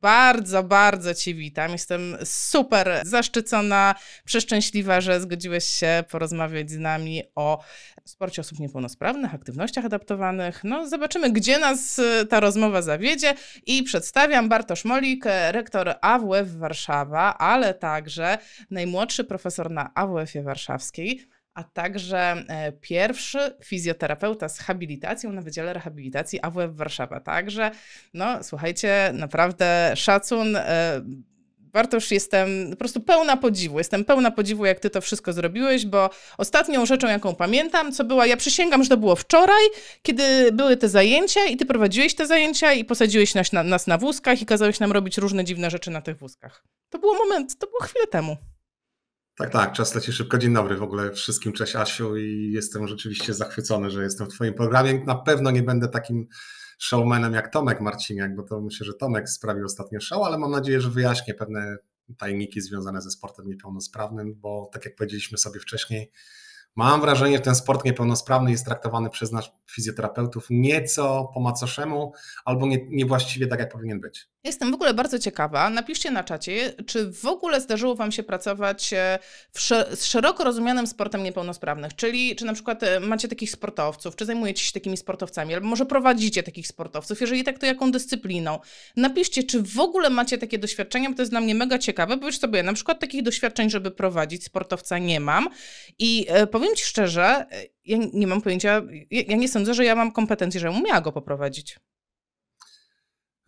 Bardzo, bardzo Ci witam. Jestem super zaszczycona, przeszczęśliwa, że zgodziłeś się porozmawiać z nami o sporcie osób niepełnosprawnych, aktywnościach adaptowanych. No, zobaczymy, gdzie nas y, ta rozmowa zawiedzie. I przedstawiam Bartosz Molik, rektor AWF Warszawa, ale także najmłodszy profesor na AWF-ie Warszawskiej a także e, pierwszy fizjoterapeuta z habilitacją na Wydziale Rehabilitacji AWF Warszawa. Także, no słuchajcie, naprawdę szacun. E, Bartosz, jestem po prostu pełna podziwu. Jestem pełna podziwu, jak ty to wszystko zrobiłeś, bo ostatnią rzeczą, jaką pamiętam, co była, ja przysięgam, że to było wczoraj, kiedy były te zajęcia i ty prowadziłeś te zajęcia i posadziłeś nas na, nas na wózkach i kazałeś nam robić różne dziwne rzeczy na tych wózkach. To było moment, to było chwilę temu. Tak, tak, czas leci szybko. Dzień dobry w ogóle wszystkim. Cześć Asiu i jestem rzeczywiście zachwycony, że jestem w Twoim programie. Na pewno nie będę takim showmanem jak Tomek Marciniak, bo to myślę, że Tomek sprawił ostatnio show, ale mam nadzieję, że wyjaśnię pewne tajniki związane ze sportem niepełnosprawnym, bo tak jak powiedzieliśmy sobie wcześniej, Mam wrażenie, że ten sport niepełnosprawny jest traktowany przez nas fizjoterapeutów nieco po macoszemu albo nie, niewłaściwie tak, jak powinien być. Jestem w ogóle bardzo ciekawa. Napiszcie na czacie, czy w ogóle zdarzyło Wam się pracować e, z szeroko rozumianym sportem niepełnosprawnych, czyli czy na przykład e, macie takich sportowców, czy zajmujecie się takimi sportowcami, albo może prowadzicie takich sportowców. Jeżeli tak, to jaką dyscypliną? Napiszcie, czy w ogóle macie takie doświadczenia, bo to jest dla mnie mega ciekawe, bo wiesz sobie, na przykład takich doświadczeń, żeby prowadzić sportowca nie mam i e, powiem Ci szczerze, ja nie mam pojęcia, ja nie sądzę, że ja mam kompetencje, żebym umiała go poprowadzić.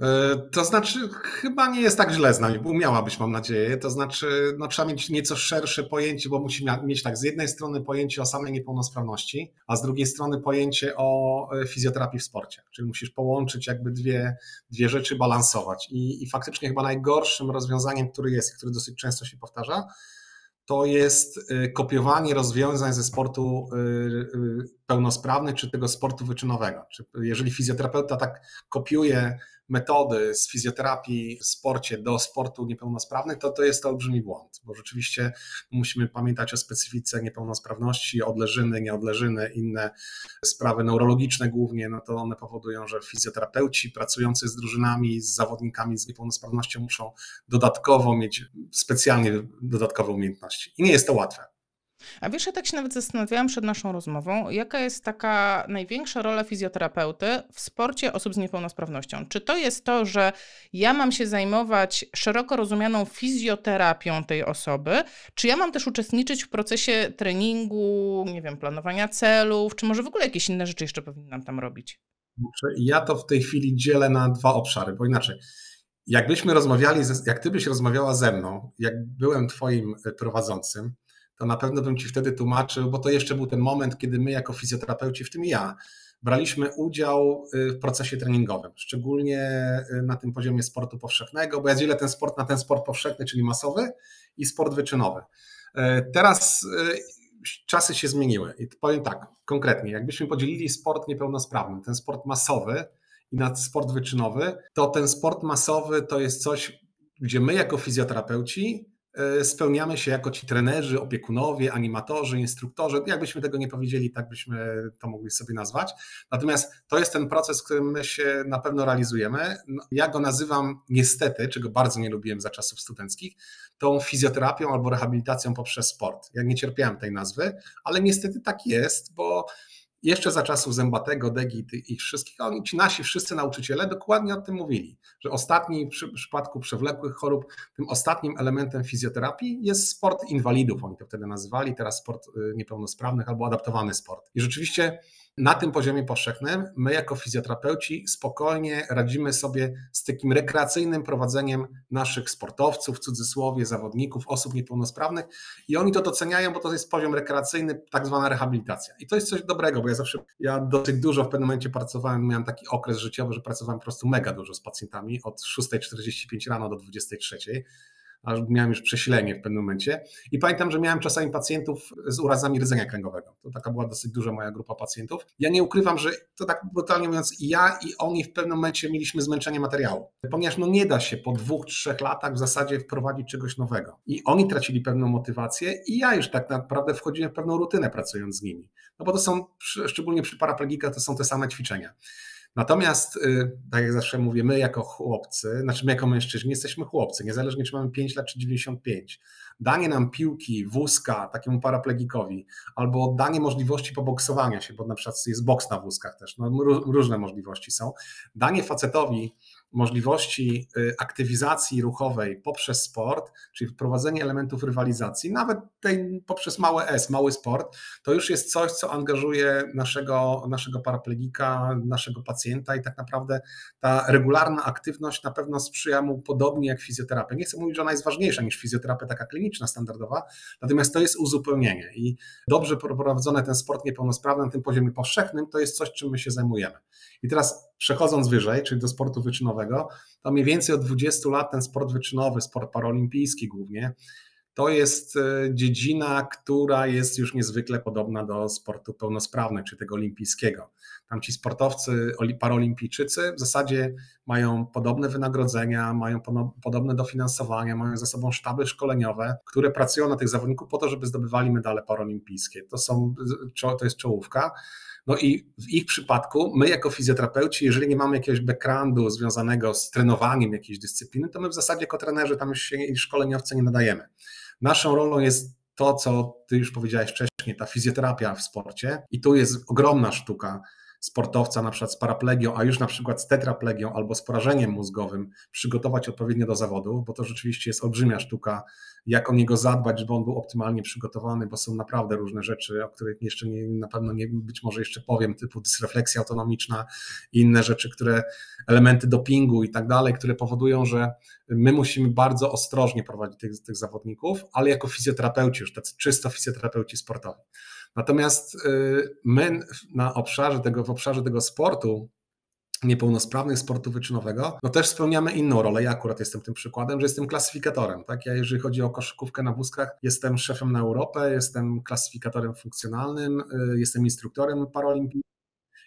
E, to znaczy, chyba nie jest tak źle z nami, bo umiałabyś, mam nadzieję. To znaczy, no, trzeba mieć nieco szersze pojęcie, bo musi mieć tak, z jednej strony pojęcie o samej niepełnosprawności, a z drugiej strony pojęcie o e, fizjoterapii w sporcie. Czyli musisz połączyć jakby dwie, dwie rzeczy, balansować. I, I faktycznie chyba najgorszym rozwiązaniem, który jest który dosyć często się powtarza, to jest y, kopiowanie rozwiązań ze sportu y, y, pełnosprawnych czy tego sportu wyczynowego. Jeżeli fizjoterapeuta tak kopiuje metody z fizjoterapii w sporcie do sportu niepełnosprawnych, to to jest to olbrzymi błąd, bo rzeczywiście musimy pamiętać o specyfice niepełnosprawności, odleżyny, nieodleżyny, inne sprawy neurologiczne głównie, no to one powodują, że fizjoterapeuci pracujący z drużynami, z zawodnikami z niepełnosprawnością muszą dodatkowo mieć specjalnie dodatkowe umiejętności. I nie jest to łatwe. A wiesz, ja tak się nawet zastanawiałam przed naszą rozmową, jaka jest taka największa rola fizjoterapeuty w sporcie osób z niepełnosprawnością? Czy to jest to, że ja mam się zajmować szeroko rozumianą fizjoterapią tej osoby, czy ja mam też uczestniczyć w procesie treningu, nie wiem, planowania celów, czy może w ogóle jakieś inne rzeczy jeszcze powinnam tam robić? Ja to w tej chwili dzielę na dwa obszary, bo inaczej. Jakbyśmy rozmawiali, jak ty byś rozmawiała ze mną, jak byłem twoim prowadzącym, to na pewno bym ci wtedy tłumaczył, bo to jeszcze był ten moment, kiedy my jako fizjoterapeuci, w tym ja, braliśmy udział y, w procesie treningowym, szczególnie y, na tym poziomie sportu powszechnego, bo ja dzielę ten sport na ten sport powszechny, czyli masowy i sport wyczynowy. Y, teraz czasy się zmieniły i powiem tak, konkretnie, jakbyśmy podzielili sport niepełnosprawny, ten sport masowy i na sport wyczynowy, to ten sport masowy to jest coś, gdzie my jako fizjoterapeuci E, spełniamy się jako ci trenerzy, opiekunowie, animatorzy, instruktorzy. Jakbyśmy tego nie powiedzieli, tak byśmy to mogli sobie nazwać. Natomiast to jest ten proces, w którym my się na pewno realizujemy. No, ja go nazywam niestety, czego bardzo nie lubiłem za czasów studenckich, tą fizjoterapią albo rehabilitacją poprzez sport. Ja nie cierpiałem tej nazwy, ale niestety tak jest, bo jeszcze za czasów Zębatego, Degi i ich wszystkich, oni ci nasi wszyscy nauczyciele dokładnie o tym mówili, że ostatni przy przypadku przewlekłych chorób, tym ostatnim elementem fizjoterapii jest sport inwalidów, oni to wtedy nazywali, teraz sport y, niepełnosprawnych albo adaptowany sport. I rzeczywiście na tym poziomie powszechnym my jako fizjoterapeuci spokojnie radzimy sobie z takim rekreacyjnym prowadzeniem naszych sportowców, w cudzysłowie, zawodników, osób niepełnosprawnych i oni to doceniają, bo to jest poziom rekreacyjny, tak zwana rehabilitacja. I to jest coś dobrego, bo ja zawsze, ja dosyć dużo w pewnym momencie pracowałem, miałem taki okres życiowy, że pracowałem po prostu mega dużo z pacjentami od 6.45 rano do 23 aż miałem już przesilenie w pewnym momencie. I pamiętam, że miałem czasami pacjentów z urazami rdzenia kręgowego. To taka była dosyć duża moja grupa pacjentów. Ja nie ukrywam, że to tak brutalnie mówiąc, ja i oni w pewnym momencie mieliśmy zmęczenie materiału, ponieważ no nie da się po dwóch, trzech latach w zasadzie wprowadzić czegoś nowego. I oni tracili pewną motywację i ja już tak naprawdę wchodziłem w pewną rutynę pracując z nimi. No bo to są, szczególnie przy paraplegikach, to są te same ćwiczenia. Natomiast, y, tak jak zawsze mówię, my jako chłopcy, znaczy my jako mężczyźni jesteśmy chłopcy, niezależnie czy mamy 5 lat czy 95. Danie nam piłki, wózka takiemu paraplegikowi, albo danie możliwości poboksowania się, bo na przykład jest boks na wózkach też, no, różne możliwości są. Danie facetowi możliwości y, aktywizacji ruchowej poprzez sport, czyli wprowadzenie elementów rywalizacji, nawet tej poprzez małe S, mały sport, to już jest coś, co angażuje naszego, naszego paraplegika, naszego pacjenta i tak naprawdę ta regularna aktywność na pewno sprzyja mu podobnie jak fizjoterapia. Nie chcę mówić, że ona jest ważniejsza niż fizjoterapia taka kliniczna, standardowa, natomiast to jest uzupełnienie i dobrze prowadzony ten sport niepełnosprawny na tym poziomie powszechnym to jest coś, czym my się zajmujemy. I teraz przechodząc wyżej, czyli do sportu wyczynowego, to mniej więcej od 20 lat ten sport wyczynowy, sport paralimpijski głównie, to jest e, dziedzina, która jest już niezwykle podobna do sportu pełnosprawnego, czy tego olimpijskiego. Tam ci sportowcy paralimpijczycy w zasadzie mają podobne wynagrodzenia, mają podobne dofinansowania, mają za sobą sztaby szkoleniowe, które pracują na tych zawodników po to, żeby zdobywali medale paralimpijskie. To, są, to jest czołówka. No i w ich przypadku my jako fizjoterapeuci, jeżeli nie mamy jakiegoś backgroundu związanego z trenowaniem jakiejś dyscypliny, to my w zasadzie jako trenerzy tam się i szkoleniowcy nie nadajemy. Naszą rolą jest to, co ty już powiedziałeś wcześniej, ta fizjoterapia w sporcie i tu jest ogromna sztuka sportowca na przykład z paraplegią, a już na przykład z tetraplegią albo z porażeniem mózgowym przygotować odpowiednio do zawodów, bo to rzeczywiście jest olbrzymia sztuka, jak o niego zadbać, żeby on był optymalnie przygotowany, bo są naprawdę różne rzeczy, o których jeszcze nie, na pewno nie, być może jeszcze powiem, typu dysrefleksja autonomiczna i inne rzeczy, które, elementy dopingu i tak dalej, które powodują, że my musimy bardzo ostrożnie prowadzić tych, tych zawodników, ale jako fizjoterapeuci, już tacy czysto fizjoterapeuci sportowi. Natomiast y, my na obszarze tego, w obszarze tego sportu, niepełnosprawnych sportu wyczynowego, no też spełniamy inną rolę. Ja akurat jestem tym przykładem, że jestem klasyfikatorem. Tak? Ja jeżeli chodzi o koszykówkę na wózkach, jestem szefem na Europę, jestem klasyfikatorem funkcjonalnym, y, jestem instruktorem paralimpijskim.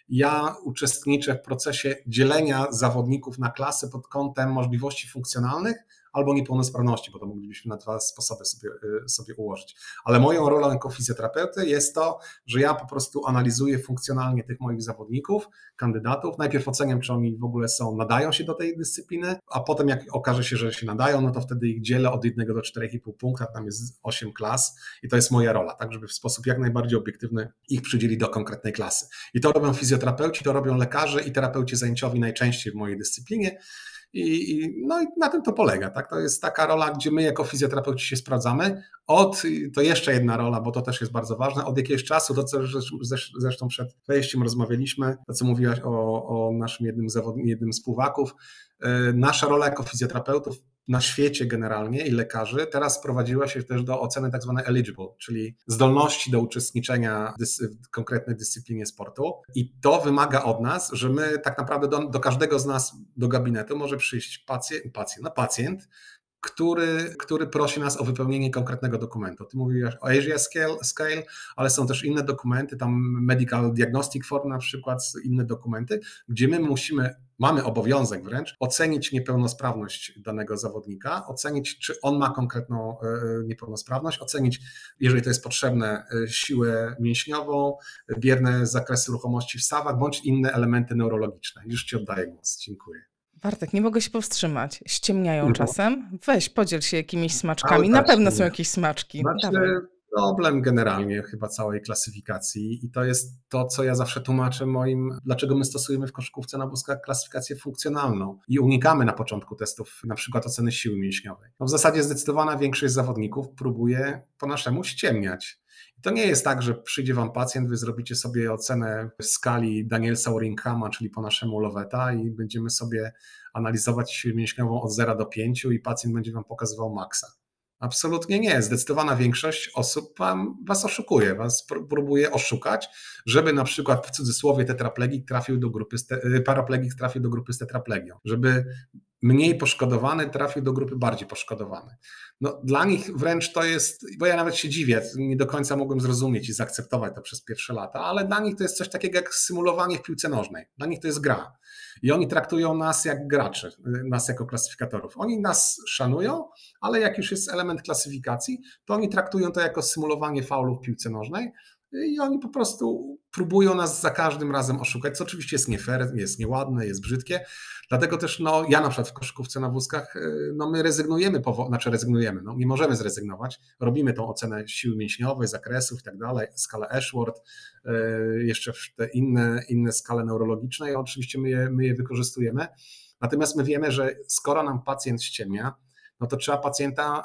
Ja uczestniczę w procesie dzielenia zawodników na klasy pod kątem możliwości funkcjonalnych, albo niepełnosprawności, bo to moglibyśmy na dwa sposoby sobie, y, sobie ułożyć. Ale moją rolą jako fizjoterapeuty jest to, że ja po prostu analizuję funkcjonalnie tych moich zawodników, kandydatów. Najpierw oceniam, czy oni w ogóle są, nadają się do tej dyscypliny, a potem jak okaże się, że się nadają, no to wtedy ich dzielę od 1 do 4,5 punkta, tam jest 8 klas i to jest moja rola, tak, żeby w sposób jak najbardziej obiektywny ich przydzielić do konkretnej klasy. I to robią fizjoterapeuci, to robią lekarze i terapeuci zajęciowi najczęściej w mojej dyscyplinie. I, i, no i na tym to polega. Tak? To jest taka rola, gdzie my jako fizjoterapeuci się sprawdzamy. Od, to jeszcze jedna rola, bo to też jest bardzo ważne, od jakiegoś czasu, to co zresztą przed wejściem rozmawialiśmy, to co mówiłaś o, o naszym jednym, zawodniku, jednym z pływaków, e, nasza rola jako fizjoterapeutów na świecie generalnie i lekarzy teraz sprowadziła się też do oceny tak zwanej eligible, czyli zdolności do uczestniczenia w konkretnej dyscyplinie sportu. I to wymaga od nas, że my tak naprawdę do, do każdego z nas do gabinetu może przyjść pacjent, pacjent, no pacjent który, który prosi nas o wypełnienie konkretnego dokumentu. Ty mówiłeś o Asia Scale, Scale, ale są też inne dokumenty, tam Medical Diagnostic Form na przykład, inne dokumenty, gdzie my musimy, mamy obowiązek wręcz ocenić niepełnosprawność danego zawodnika, ocenić, czy on ma konkretną e, niepełnosprawność, ocenić, jeżeli to jest potrzebne, e, siłę mięśniową, bierne zakresy ruchomości w stawach, bądź inne elementy neurologiczne. Już Ci oddaję głos. Dziękuję. Bartek, nie mogę się powstrzymać. Ściemniają no. czasem. Weź, podziel się jakimiś smaczkami. Na pewno są jakieś smaczki. Znaczy, problem generalnie chyba całej klasyfikacji i to jest to, co ja zawsze tłumaczę moim, dlaczego my stosujemy w koszykówce na wózkach klasyfikację funkcjonalną i unikamy na początku testów na przykład oceny siły mięśniowej. No w zasadzie zdecydowana większość zawodników próbuje po naszemu ściemniać. To nie jest tak, że przyjdzie Wam pacjent, Wy zrobicie sobie ocenę w skali Danielsa Uringhama, czyli po naszemu Loweta i będziemy sobie analizować siłę mięśniową od 0 do 5 i pacjent będzie Wam pokazywał maksa. Absolutnie nie. Zdecydowana większość osób wam, was oszukuje, was próbuje oszukać, żeby na przykład w cudzysłowie tetraplegik trafił do grupy, paraplegik trafił do grupy z tetraplegią, żeby mniej poszkodowany trafił do grupy bardziej poszkodowany. No, dla nich wręcz to jest, bo ja nawet się dziwię, nie do końca mogłem zrozumieć i zaakceptować to przez pierwsze lata, ale dla nich to jest coś takiego jak symulowanie w piłce nożnej. Dla nich to jest gra. I oni traktują nas jak graczy, nas jako klasyfikatorów. Oni nas szanują, ale jak już jest element klasyfikacji, to oni traktują to jako symulowanie faulu w piłce nożnej i oni po prostu próbują nas za każdym razem oszukać, co oczywiście jest nie fair, jest nieładne, jest brzydkie. Dlatego też no, ja na przykład w koszykówce na wózkach, y, no my rezygnujemy, znaczy rezygnujemy, no, nie możemy zrezygnować. Robimy tą ocenę siły mięśniowej, zakresów i tak dalej, skalę Ashworth, y, jeszcze te inne, inne skale neurologiczne i oczywiście my je, my je wykorzystujemy. Natomiast my wiemy, że skoro nam pacjent ściemnia, no to trzeba pacjenta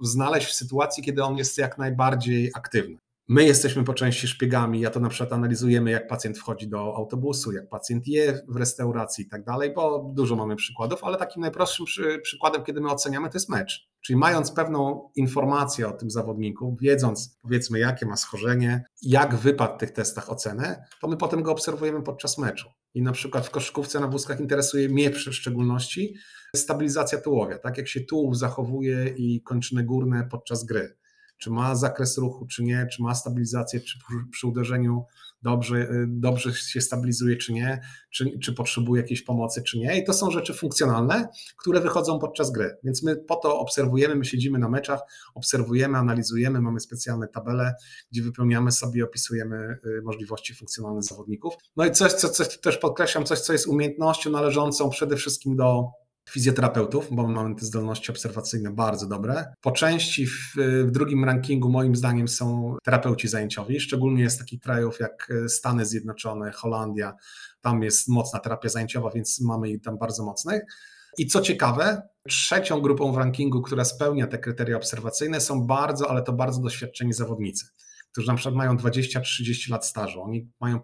znaleźć w sytuacji, kiedy on jest jak najbardziej aktywny. My jesteśmy po części szpiegami, ja to na przykład analizujemy, jak pacjent wchodzi do autobusu, jak pacjent je w restauracji i tak dalej, bo dużo mamy przykładów, ale takim najprostszym przy, przykładem, kiedy my oceniamy, to jest mecz. Czyli mając pewną informację o tym zawodniku, wiedząc powiedzmy, jakie ma schorzenie, jak wypadł w tych testach ocenę, to my potem go obserwujemy podczas meczu. I na przykład w koszykówce na wózkach interesuje mnie w szczególności stabilizacja tułowia, tak jak się tułów zachowuje i kończyny górne podczas gry czy ma zakres ruchu, czy nie, czy ma stabilizację, czy przy uderzeniu dobrze, y, dobrze się stabilizuje, czy nie, czy, czy potrzebuje jakiejś pomocy, czy nie. I to są rzeczy funkcjonalne, które wychodzą podczas gry. Więc my po to obserwujemy, my siedzimy na meczach, obserwujemy, analizujemy, mamy specjalne tabele, gdzie wypełniamy sobie, opisujemy y, możliwości funkcjonalne zawodników. No i coś, co, coś też podkreślam, coś, co jest umiejętnością należącą przede wszystkim do fizjoterapeutów, bo mamy te zdolności obserwacyjne bardzo dobre. Po części w, w, drugim rankingu moim zdaniem są terapeuci zajęciowi, szczególnie z takich krajów jak Stany Zjednoczone, Holandia, tam jest mocna terapia zajęciowa, więc mamy ich tam bardzo mocnych. I co ciekawe, trzecią grupą w rankingu, która spełnia te kryteria obserwacyjne są bardzo, ale to bardzo doświadczeni zawodnicy którzy na przykład mają 20-30 lat stażu, oni mają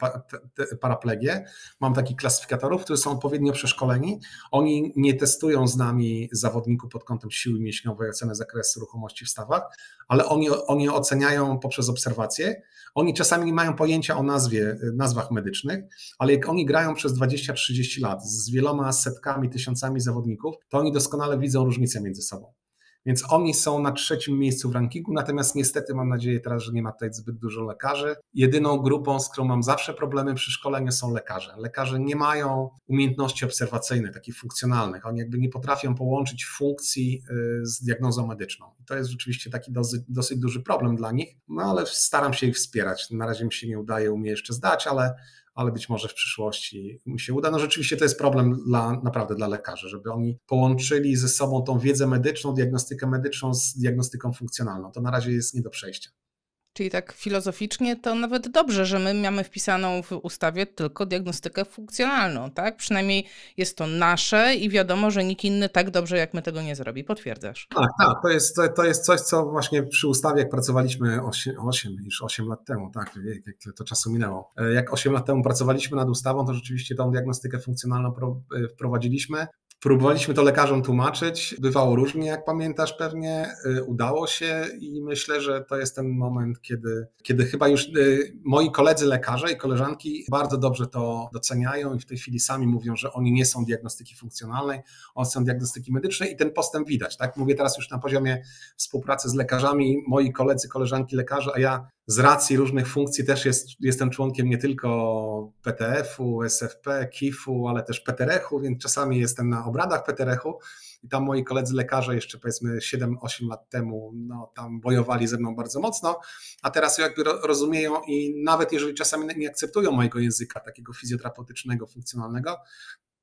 paraplegię. Mam takich klasyfikatorów, którzy są odpowiednio przeszkoleni. Oni nie testują z nami zawodników pod kątem siły mięśniowej, oceny zakresu ruchomości w stawach, ale oni, oni oceniają poprzez obserwacje. Oni czasami nie mają pojęcia o nazwie, nazwach medycznych, ale jak oni grają przez 20-30 lat z wieloma setkami, tysiącami zawodników, to oni doskonale widzą różnicę między sobą. Więc oni są na trzecim miejscu w rankingu, natomiast niestety mam nadzieję teraz, że nie ma tutaj zbyt dużo lekarzy. Jedyną grupą, z którą mam zawsze problemy przy szkoleniu są lekarze. Lekarze nie mają umiejętności obserwacyjnych, takich funkcjonalnych. Oni jakby nie potrafią połączyć funkcji y, z diagnozą medyczną. To jest rzeczywiście taki dosyć, dosyć duży problem dla nich, no ale staram się ich wspierać. Na razie mi się nie udaje u mnie jeszcze zdać, ale ale być może w przyszłości mi się uda. No rzeczywiście to jest problem dla, naprawdę dla lekarzy, żeby oni połączyli ze sobą tą wiedzę medyczną, diagnostykę medyczną z diagnostyką funkcjonalną. To na razie jest nie do przejścia. Czyli tak filozoficznie to nawet dobrze, że my mamy wpisaną w ustawie tylko diagnostykę funkcjonalną, tak? Przynajmniej jest to nasze i wiadomo, że nikt inny tak dobrze jak my tego nie zrobi. Potwierdzasz? Tak, tak. To jest, to, to jest coś, co właśnie przy ustawie, jak pracowaliśmy 8, 8 już 8 lat temu, tak, jak to czasu minęło. E, jak 8 lat temu pracowaliśmy nad ustawą, to rzeczywiście tą diagnostykę funkcjonalną e, wprowadziliśmy. Próbowaliśmy to lekarzom tłumaczyć, bywało różnie, jak pamiętasz pewnie, y, udało się i myślę, że to jest ten moment, kiedy, kiedy chyba już y, moi koledzy lekarze i koleżanki bardzo dobrze to doceniają i w tej chwili sami mówią, że oni nie są diagnostyki funkcjonalnej, oni są diagnostyki medycznej i ten postęp widać. Tak? Mówię teraz już na poziomie współpracy z lekarzami, moi koledzy, koleżanki lekarze, a ja z racji różnych funkcji też jest, jestem członkiem nie tylko PTF-u, SFP, KIF-u, ale też PTREH-u, więc czasami jestem na obradach PTREH-u i tam moi koledzy lekarze jeszcze powiedzmy 7-8 lat temu no, tam bojowali ze mną bardzo mocno, a teraz jakby rozumieją i nawet jeżeli czasami nie akceptują mojego języka takiego fizjoterapeutycznego, funkcjonalnego,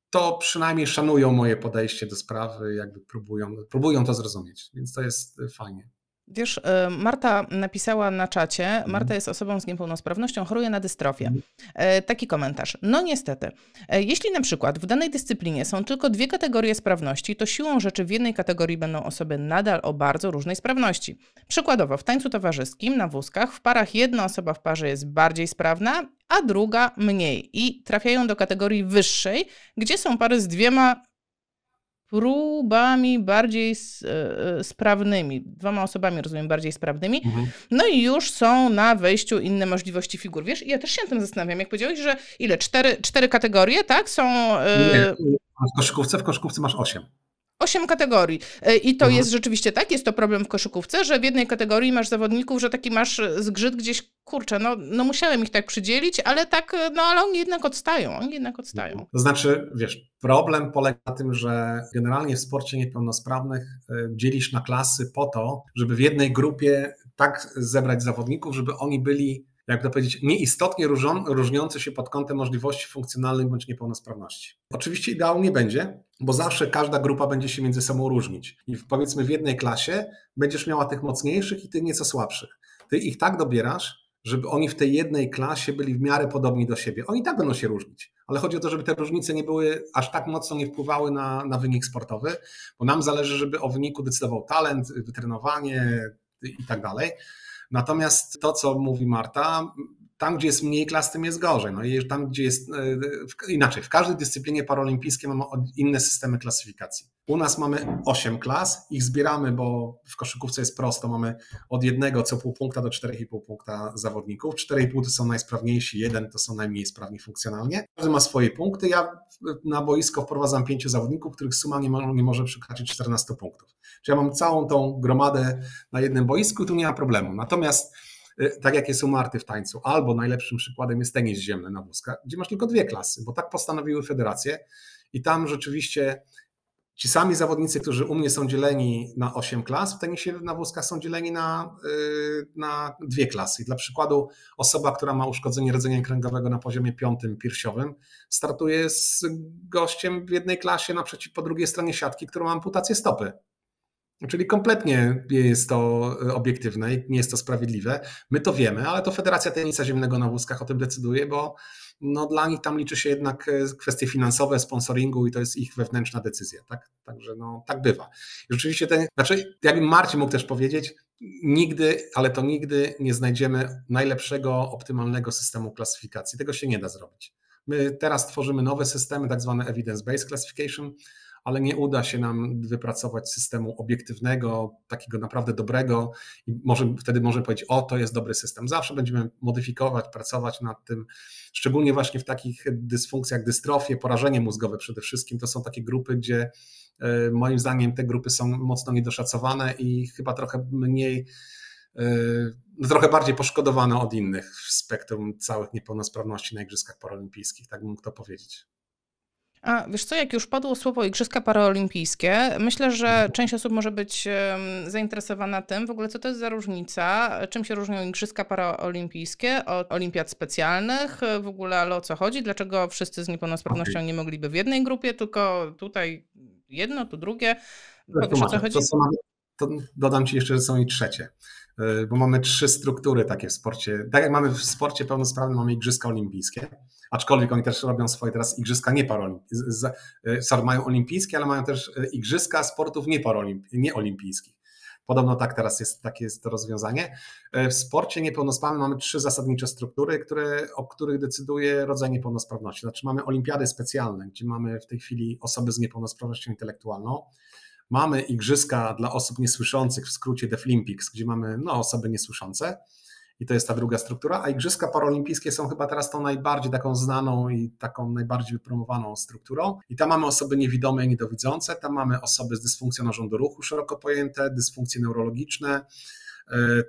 to przynajmniej szanują moje podejście do sprawy, jakby próbują, próbują to zrozumieć, więc to jest fajnie. Wiesz, e, Marta napisała na czacie, mhm. Marta jest osobą z niepełnosprawnością, choruje na dystrofię. Mhm. E, taki komentarz. No niestety, e, jeśli na przykład w danej dyscyplinie są tylko dwie kategorie sprawności, to siłą rzeczy w jednej kategorii będą osoby nadal o bardzo różnej sprawności. Przykładowo w tańcu towarzyskim na wózkach w parach jedna osoba w parze jest bardziej sprawna, a druga mniej i trafiają do kategorii wyższej, gdzie są pary z dwiema próbami bardziej e, sprawnymi, dwoma osobami, rozumiem, bardziej sprawnymi. Mhm. No i już są na wejściu inne możliwości figur. Wiesz, ja też się tym zastanawiam, jak powiedziałeś, że ile? Cztery, cztery kategorie, tak? Są... Nie, w koszykówce, w koszykówce masz osiem. Osiem kategorii. E, I to mhm. jest rzeczywiście tak, jest to problem w koszykówce, że w jednej kategorii masz zawodników, że taki masz zgrzyt gdzieś, kurczę, no, no musiałem ich tak przydzielić, ale tak, no ale oni jednak odstają, oni jednak odstają. To znaczy, wiesz, problem polega na tym, że generalnie w sporcie niepełnosprawnych e, dzielisz na klasy po to, żeby w jednej grupie tak zebrać zawodników, żeby oni byli jak to powiedzieć, nieistotnie różniący się pod kątem możliwości funkcjonalnych bądź niepełnosprawności. Oczywiście ideału nie będzie, bo zawsze każda grupa będzie się między sobą różnić. I powiedzmy w jednej klasie będziesz miała tych mocniejszych i tych nieco słabszych. Ty ich tak dobierasz, żeby oni w tej jednej klasie byli w miarę podobni do siebie. Oni tak będą się różnić, ale chodzi o to, żeby te różnice nie były aż tak mocno nie wpływały na, na wynik sportowy, bo nam zależy, żeby o wyniku decydował talent, wytrenowanie i tak dalej. Natomiast to, co mówi Marta, tam, gdzie jest mniej klas, tym jest gorzej. No i tam, gdzie jest e, inaczej, w każdej dyscyplinie paraolimpijskiej mamy inne systemy klasyfikacji. U nas mamy 8 klas, ich zbieramy, bo w koszykówce jest prosto, mamy od jednego co pół punkta do 4,5 punkta zawodników. 4,5 to są najsprawniejsi, jeden to są najmniej sprawni funkcjonalnie. Każdy ma swoje punkty. Ja na boisko wprowadzam pięciu zawodników, których suma nie, nie może przekroczyć 14 punktów. Czyli ja mam całą tą gromadę na jednym boisku, tu nie ma problemu. Natomiast tak jak jest u Marty w tańcu, albo najlepszym przykładem jest tenis ziemny na wózkach, gdzie masz tylko dwie klasy, bo tak postanowiły federacje i tam rzeczywiście ci sami zawodnicy, którzy u mnie są dzieleni na 8 klas, w tenisie na wózkach są dzieleni na, y, na dwie klasy. I dla przykładu osoba, która ma uszkodzenie rdzenia kręgowego na poziomie piątym piersiowym, startuje z gościem w jednej klasie naprzeciw po drugiej stronie siatki, który ma amputację stopy. Czyli kompletnie jest to e, obiektywne i nie jest to sprawiedliwe. My to wiemy, ale to Federacja Tenisa Ziemnego na wózkach o tym decyduje, bo no dla nich tam liczy się jednak e, kwestie finansowe, sponsoringu i to jest ich wewnętrzna decyzja. Tak? Także no, tak bywa. I rzeczywiście ten, znaczy, jakbym Marcin mógł też powiedzieć, nigdy, ale to nigdy nie znajdziemy najlepszego, optymalnego systemu klasyfikacji. Tego się nie da zrobić. My teraz tworzymy nowe systemy, tak zwane evidence-based classification, ale nie uda się nam wypracować systemu obiektywnego, takiego naprawdę dobrego i może, wtedy możemy powiedzieć, o to jest dobry system. Zawsze będziemy modyfikować, pracować nad tym, szczególnie właśnie w takich dysfunkcjach, dystrofie, porażenie mózgowe przede wszystkim. To są takie grupy, gdzie e, moim zdaniem te grupy są mocno niedoszacowane i chyba trochę mniej e, no, trochę bardziej poszkodowane od innych w spektrum całych niepełnosprawności na Igrzyskach Paralimpijskich, tak bym mógł to powiedzieć. A wiesz co, jak już padło słowo Igrzyska Paraolimpijskie, myślę, że mhm. część osób może być zainteresowana tym, w ogóle co to jest za różnica, czym się różnią Igrzyska Paraolimpijskie od olimpiad specjalnych, w ogóle ale o co chodzi, dlaczego wszyscy z niepełnosprawnością nie mogliby w jednej grupie, tylko tutaj jedno, tu drugie. Powiesz, o co chodzi? To, to dodam Ci jeszcze, że są i trzecie y, bo mamy trzy struktury takie w sporcie. Tak jak mamy w sporcie pełnosprawnym, mamy Igrzyska Olimpijskie aczkolwiek oni też robią swoje teraz igrzyska nie sorry, mają olimpijskie, ale mają też e, igrzyska sportów nieolimpijskich. Podobno tak teraz jest, takie jest to rozwiązanie. E, w sporcie niepełnosprawnym mamy trzy zasadnicze struktury, które, o których decyduje rodzaj niepełnosprawności. Znaczy mamy olimpiady specjalne, gdzie mamy w tej chwili osoby z niepełnosprawnością intelektualną. Mamy igrzyska dla osób niesłyszących, w skrócie Deaflympics, gdzie mamy no, osoby niesłyszące i to jest ta druga struktura, a Igrzyska Paralimpijskie są chyba teraz tą najbardziej taką znaną i taką najbardziej wypromowaną strukturą. I tam mamy osoby niewidome i niedowidzące, tam mamy osoby z dysfunkcją narządu ruchu szeroko pojęte, dysfunkcje neurologiczne,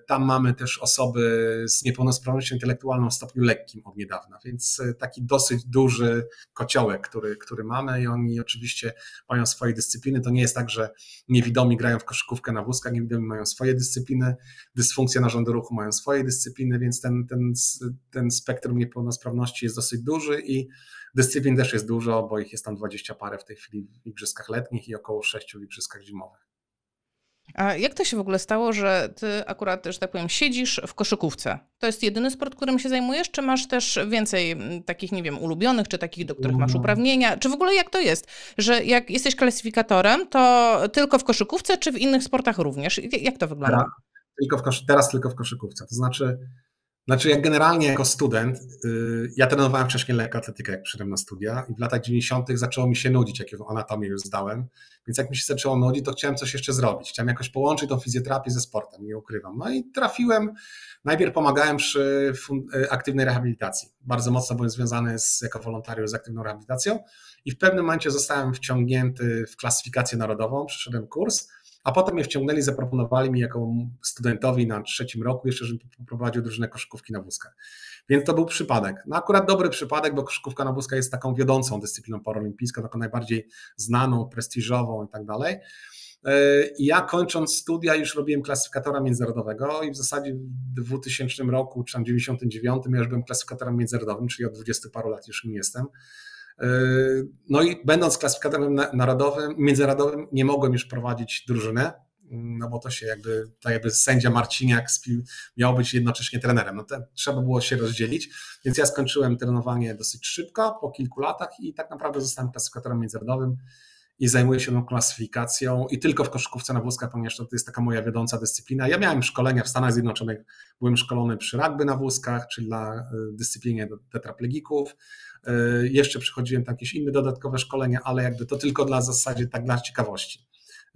tam mamy też osoby z niepełnosprawnością intelektualną w stopniu lekkim od niedawna, więc e, taki dosyć duży kociołek, który, który mamy i oni oczywiście mają swoje dyscypliny. To nie jest tak, że niewidomi grają w koszykówkę na wózkach, niewidomi mają swoje dyscypliny, dysfunkcje narządu ruchu mają swoje dyscypliny, więc ten, ten, ten spektrum niepełnosprawności jest dosyć duży i dyscyplin też jest dużo, bo ich jest tam dwadzieścia parę w tej chwili w igrzyskach letnich i około sześciu w igrzyskach zimowych. A jak to się w ogóle stało, że ty akurat, że tak powiem, siedzisz w koszykówce? To jest jedyny sport, którym się zajmujesz, czy masz też więcej takich, nie wiem, ulubionych, czy takich, do których masz mm. uprawnienia? Czy w ogóle jak to jest, że jak jesteś klasyfikatorem, to tylko w koszykówce, czy w innych sportach również? Jak to wygląda? Teraz tylko w, koszy- teraz tylko w koszykówce. To znaczy, znaczy, jak generalnie jako student, yy, ja trenowałem wcześniej lekkoatletykę, jak przyszedłem na studia i w latach 90. zaczęło mi się nudzić, jak anatomię już zdałem, więc jak mi się zaczęło nudzić, to chciałem coś jeszcze zrobić. Chciałem jakoś połączyć tą fizjoterapię ze sportem, nie ukrywam. No i trafiłem, najpierw pomagałem przy y, aktywnej rehabilitacji. Bardzo mocno byłem związany z, jako wolontariusz z aktywną rehabilitacją i w pewnym momencie zostałem wciągnięty w klasyfikację narodową, przeszedłem kurs, a potem mnie wciągnęli, zaproponowali mi jako studentowi na trzecim roku jeszcze, żebym poprowadził drużynę koszykówki na wózkach. Więc to był przypadek. No akurat dobry przypadek, bo koszykówka na wózkach jest taką wiodącą dyscypliną paralimpijską, taką najbardziej znaną, prestiżową i tak dalej. I ja kończąc studia już robiłem klasyfikatora międzynarodowego i w zasadzie w 2000 roku, czy tam 99 ja już byłem klasyfikatorem międzynarodowym, czyli od 20 paru lat już nim jestem. No i będąc klasyfikatorem narodowym, międzynarodowym, nie mogłem już prowadzić drużyny, no bo to się jakby, tak jakby sędzia Marciniak miał być jednocześnie trenerem. No to trzeba było się rozdzielić, więc ja skończyłem trenowanie dosyć szybko, po kilku latach i tak naprawdę zostałem klasyfikatorem międzynarodowym i zajmuję się tą klasyfikacją i tylko w koszykówce na wózkach, ponieważ to jest taka moja wiodąca dyscyplina. Ja miałem szkolenia w Stanach Zjednoczonych, byłem szkolony przy rugby na wózkach, czyli dla y, dyscyplinie tetraplegików. Y, jeszcze przychodziłem tam jakieś inne dodatkowe szkolenia, ale jakby to tylko dla zasadzie, tak dla ciekawości.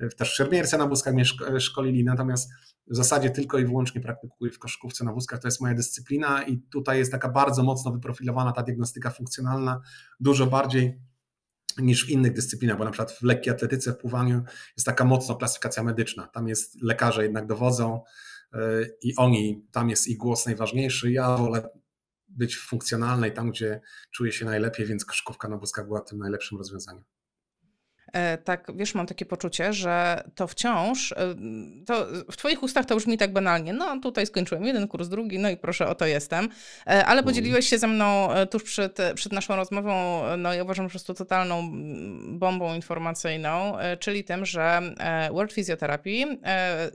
Y, też szermierce na wózkach mnie szkolili, natomiast w zasadzie tylko i wyłącznie praktykuję w koszykówce na wózkach, to jest moja dyscyplina i tutaj jest taka bardzo mocno wyprofilowana ta diagnostyka funkcjonalna, dużo bardziej niż w innych dyscyplinach, bo na przykład w lekkiej atletyce, w pływaniu jest taka mocno klasyfikacja medyczna. Tam jest lekarze jednak dowodzą y, i oni, tam jest ich głos najważniejszy. Ja wolę być funkcjonalnej tam, gdzie czuję się najlepiej, więc koszykówka na wózkach była tym najlepszym rozwiązaniem. E, tak, wiesz, mam takie poczucie, że to wciąż, e, to w Twoich ustach to brzmi tak banalnie, no tutaj skończyłem jeden kurs, drugi, no i proszę, oto jestem, e, ale mhm. podzieliłeś się ze mną tuż przed, przed naszą rozmową, no ja uważam po prostu totalną bombą informacyjną, czyli tym, że World Physiotherapy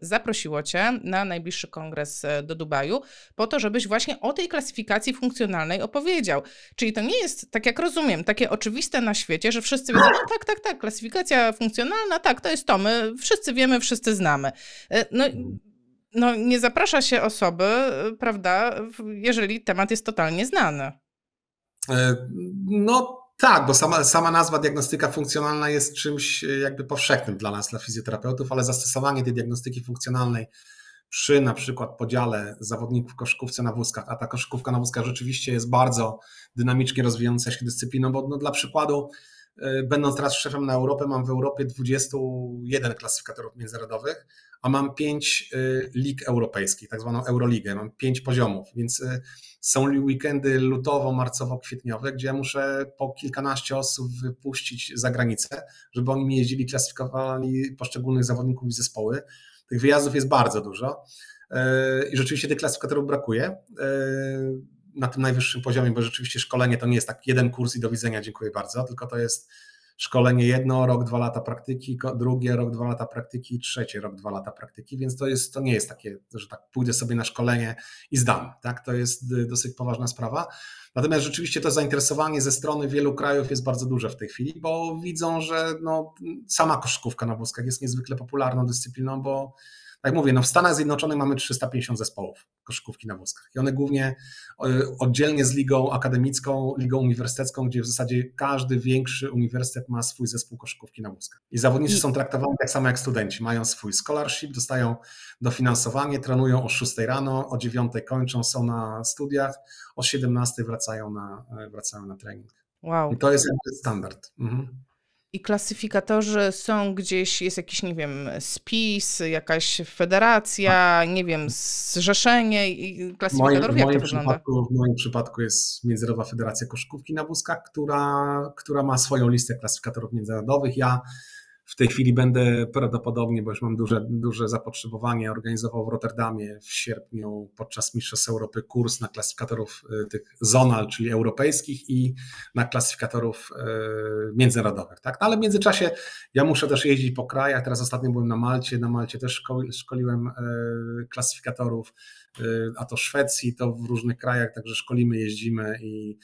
zaprosiło Cię na najbliższy kongres do Dubaju po to, żebyś właśnie o tej klasyfikacji funkcjonalnej opowiedział. Czyli to nie jest, tak jak rozumiem, takie oczywiste na świecie, że wszyscy wiedzą, no tak, tak, tak, klasyfikacja Klasyfikacja funkcjonalna, tak, to jest to. My wszyscy wiemy, wszyscy znamy. E, no, no nie zaprasza się osoby, prawda, jeżeli temat jest totalnie znany. E, no tak, bo sama, sama nazwa diagnostyka funkcjonalna jest czymś e, jakby powszechnym dla nas, dla fizjoterapeutów, ale zastosowanie tej diagnostyki funkcjonalnej przy na przykład podziale zawodników w koszykówce na wózkach, a ta koszykówka na wózkach rzeczywiście jest bardzo dynamicznie rozwijająca się dyscypliną, bo no, dla przykładu E, będąc teraz szefem na Europę, mam w Europie 21 klasyfikatorów międzynarodowych, a mam 5 e, lig europejskich, tak zwaną Euroligę, mam 5 poziomów, więc e, są weekendy lutowo-marcowo-kwietniowe, gdzie ja muszę po kilkanaście osób wypuścić za granicę, żeby oni mi jeździli, klasyfikowali poszczególnych zawodników i zespoły. Tych wyjazdów jest bardzo dużo i rzeczywiście tych klasyfikatorów brakuje na tym najwyższym poziomie, bo rzeczywiście szkolenie to nie jest tak jeden kurs i do widzenia, dziękuję bardzo, tylko to jest szkolenie jedno, rok, dwa lata praktyki, drugie rok, dwa lata praktyki, trzecie rok, dwa lata praktyki, więc to, jest, to nie jest takie, że tak pójdę sobie na szkolenie i zdam, tak, to jest dosyć poważna sprawa. Natomiast rzeczywiście to zainteresowanie ze strony wielu krajów jest bardzo duże w tej chwili, bo widzą, że no, sama koszykówka na wózkach jest niezwykle popularną dyscypliną, bo tak jak mówię, no w Stanach Zjednoczonych mamy 350 zespołów koszykówki na wózkach i one głównie e, oddzielnie z ligą akademicką, ligą uniwersytecką, gdzie w zasadzie każdy większy uniwersytet ma swój zespół koszykówki na wózkach. I zawodnicy I... są traktowani tak samo jak studenci, mają swój scholarship, dostają dofinansowanie, trenują o 6 rano, o 9 kończą, są na studiach, o 17 wracają na, e, wracają na trening. Wow. I to jest standard. Mhm i klasyfikatorzy są gdzieś, jest jakiś, nie wiem, spis, jakaś federacja, nie wiem, zrzeszenie i klasyfikatorów, jak to wygląda? W moim przypadku jest Międzynarodowa Federacja Koszykówki na Wózkach, która, która ma swoją listę klasyfikatorów międzynarodowych. Ja w tej chwili będę prawdopodobnie, bo już mam duże, duże zapotrzebowanie, organizował w Rotterdamie w sierpniu podczas Mistrzostw Europy kurs na klasyfikatorów y, tych zonal, czyli europejskich i na klasyfikatorów y, międzynarodowych. Tak? No ale w międzyczasie ja muszę też jeździć po krajach. Teraz ostatnio byłem na Malcie. Na Malcie też szkoliłem y, klasyfikatorów, a to Szwecji, to w różnych krajach, także szkolimy, jeździmy i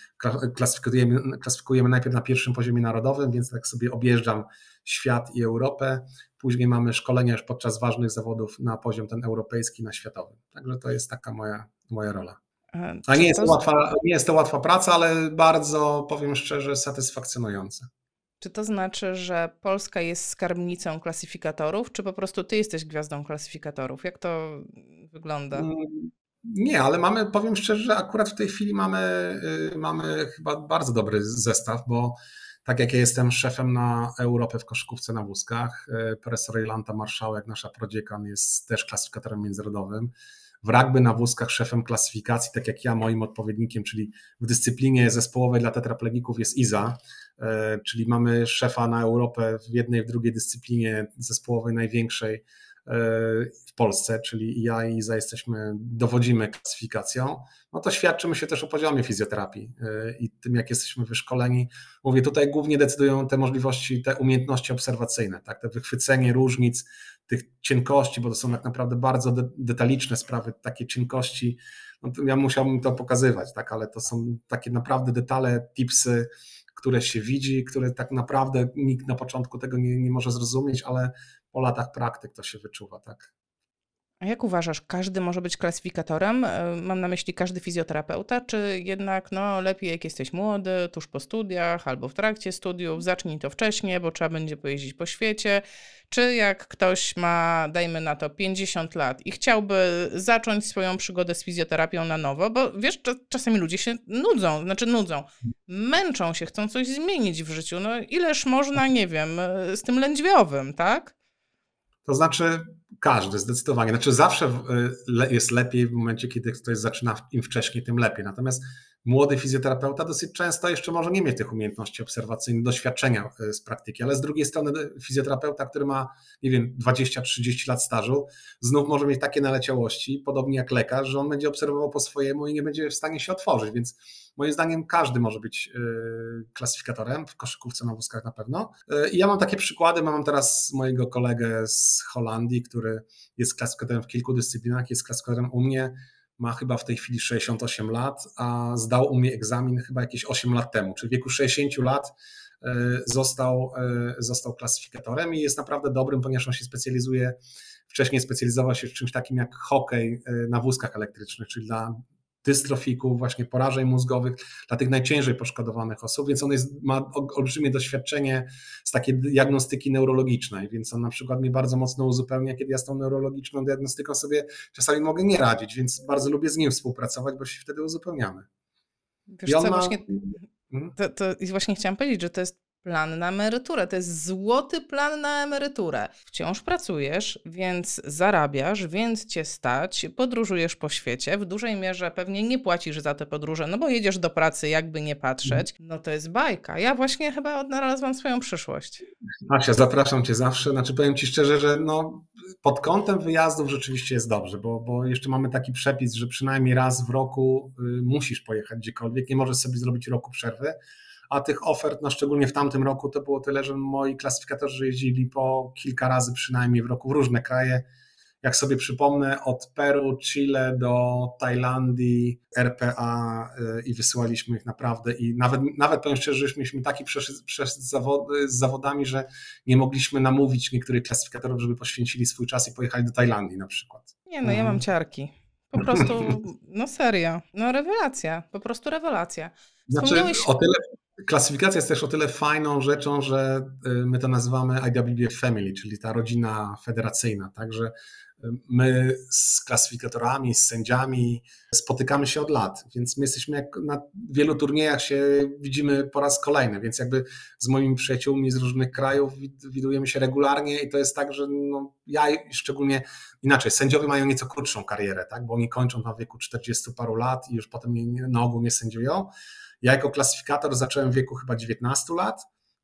klasyfikujemy, klasyfikujemy najpierw na pierwszym poziomie narodowym, więc tak sobie objeżdżam świat i Europę. Później mamy szkolenia już podczas ważnych zawodów na poziom ten europejski, na światowy. Także to jest taka moja, moja rola. A nie jest, to łatwa, nie jest to łatwa praca, ale bardzo, powiem szczerze, satysfakcjonująca. Czy to znaczy, że Polska jest skarbnicą klasyfikatorów, czy po prostu ty jesteś gwiazdą klasyfikatorów? Jak to wygląda? Mm, nie, ale mamy, powiem szczerze, że akurat w tej chwili mamy, y, mamy chyba bardzo dobry zestaw, bo tak jak ja jestem szefem na Europę w koszykówce na wózkach, e, profesor Jolanta Marszałek, nasza prodziekan, jest też klasyfikatorem międzynarodowym. w rugby na wózkach szefem klasyfikacji, tak jak ja, moim odpowiednikiem, czyli w dyscyplinie zespołowej dla tetraplegików jest Iza, e, czyli mamy szefa na Europę w jednej, w drugiej dyscyplinie zespołowej największej w Polsce, czyli ja i Iza jesteśmy, dowodzimy klasyfikacją, no to świadczymy się też o poziomie fizjoterapii y, i tym, jak jesteśmy wyszkoleni. Mówię, tutaj głównie decydują te możliwości, te umiejętności obserwacyjne, tak, te wychwycenie różnic, tych cienkości, bo to są tak naprawdę bardzo detaliczne sprawy, takie cienkości, no ja musiałbym to pokazywać, tak, ale to są takie naprawdę detale, tipsy, które się widzi, które tak naprawdę nikt na początku tego nie, nie może zrozumieć, ale po latach praktyk to się wyczuwa, tak. A jak uważasz, każdy może być klasyfikatorem? E, mam na myśli każdy fizjoterapeuta, czy jednak no, lepiej jak jesteś młody, tuż po studiach albo w trakcie studiów, zacznij to wcześniej, bo trzeba będzie pojeździć po świecie, czy jak ktoś ma, dajmy na to, 50 lat i chciałby zacząć swoją przygodę z fizjoterapią na nowo, bo wiesz, czasami ludzie się nudzą, znaczy nudzą, męczą się, chcą coś zmienić w życiu, no ileż można, nie wiem, e, z tym lędźwiowym, tak? To znaczy każdy, zdecydowanie. Znaczy zawsze jest lepiej w momencie, kiedy ktoś zaczyna im wcześniej, tym lepiej. Natomiast młody fizjoterapeuta dosyć często jeszcze może nie mieć tych umiejętności obserwacyjnych, doświadczenia e, z praktyki, ale z drugiej strony fizjoterapeuta, który ma, nie wiem, 20-30 lat stażu, znów może mieć takie naleciałości, podobnie jak lekarz, że on będzie obserwował po swojemu i nie będzie w stanie się otworzyć, więc moim zdaniem każdy może być e, klasyfikatorem, w koszykówce na wózkach na pewno. E, I ja mam takie przykłady, mam teraz mojego kolegę z Holandii, który jest klasyfikatorem w kilku dyscyplinach, jest klasyfikatorem u mnie, ma chyba w tej chwili 68 lat, a zdał u mnie egzamin chyba jakieś 8 lat temu, czyli w wieku 60 lat e, został, e, został klasyfikatorem i jest naprawdę dobrym, ponieważ on się specjalizuje, wcześniej specjalizował się w czymś takim jak hokej e, na wózkach elektrycznych, czyli dla dystrofików, właśnie porażeń mózgowych dla tych najciężej poszkodowanych osób, więc on jest, ma olbrzymie doświadczenie z takiej diagnostyki neurologicznej, więc on na przykład mnie bardzo mocno uzupełnia, kiedy ja z tą neurologiczną diagnostyką sobie czasami mogę nie radzić, więc bardzo lubię z nim współpracować, bo się wtedy uzupełniamy. Wiesz co, ma... właśnie, hmm? to, to właśnie chciałam powiedzieć, że to jest plan na emeryturę. To jest złoty plan na emeryturę. Wciąż pracujesz, więc zarabiasz, więc cię stać, podróżujesz po świecie. W dużej mierze pewnie nie płacisz za te podróże, no bo jedziesz do pracy, jakby nie patrzeć. Mhm. No to jest bajka. Ja właśnie chyba odnalazłam swoją przyszłość. Asia, zapraszam cię zawsze. Znaczy powiem ci szczerze, że no, pod kątem wyjazdów rzeczywiście jest dobrze, bo, bo jeszcze mamy taki przepis, że przynajmniej raz w roku y, musisz pojechać gdziekolwiek, nie możesz sobie zrobić roku przerwy a tych ofert, no szczególnie w tamtym roku, to było tyle, że moi klasyfikatorzy jeździli po kilka razy przynajmniej w roku w różne kraje. Jak sobie przypomnę, od Peru, Chile do Tajlandii, RPA y, i wysyłaliśmy ich naprawdę. I nawet, nawet powiem szczerze, że mieliśmy taki przez zawody, z zawodami, że nie mogliśmy namówić niektórych klasyfikatorów, żeby poświęcili swój czas i pojechali do Tajlandii na przykład. Nie, no ja mam ciarki. Po prostu, no serio, no rewelacja, po prostu rewelacja. Znaczy, o tyle, klasyfikacja jest też o tyle fajną rzeczą, że y, my to nazywamy IWBF Family, czyli ta rodzina federacyjna, także y, my z klasyfikatorami, z sędziami spotykamy się od lat, więc my jesteśmy jak na wielu turniejach się widzimy po raz kolejny, więc jakby z moimi przyjaciółmi z różnych krajów widujemy się regularnie i to jest tak, że no, ja szczególnie inaczej, sędziowie mają nieco krótszą karierę, tak, bo oni kończą na wieku 40 paru lat i już potem na ogół nie sędziują, ja jako klasyfikator zacząłem w wieku chyba 19 lat,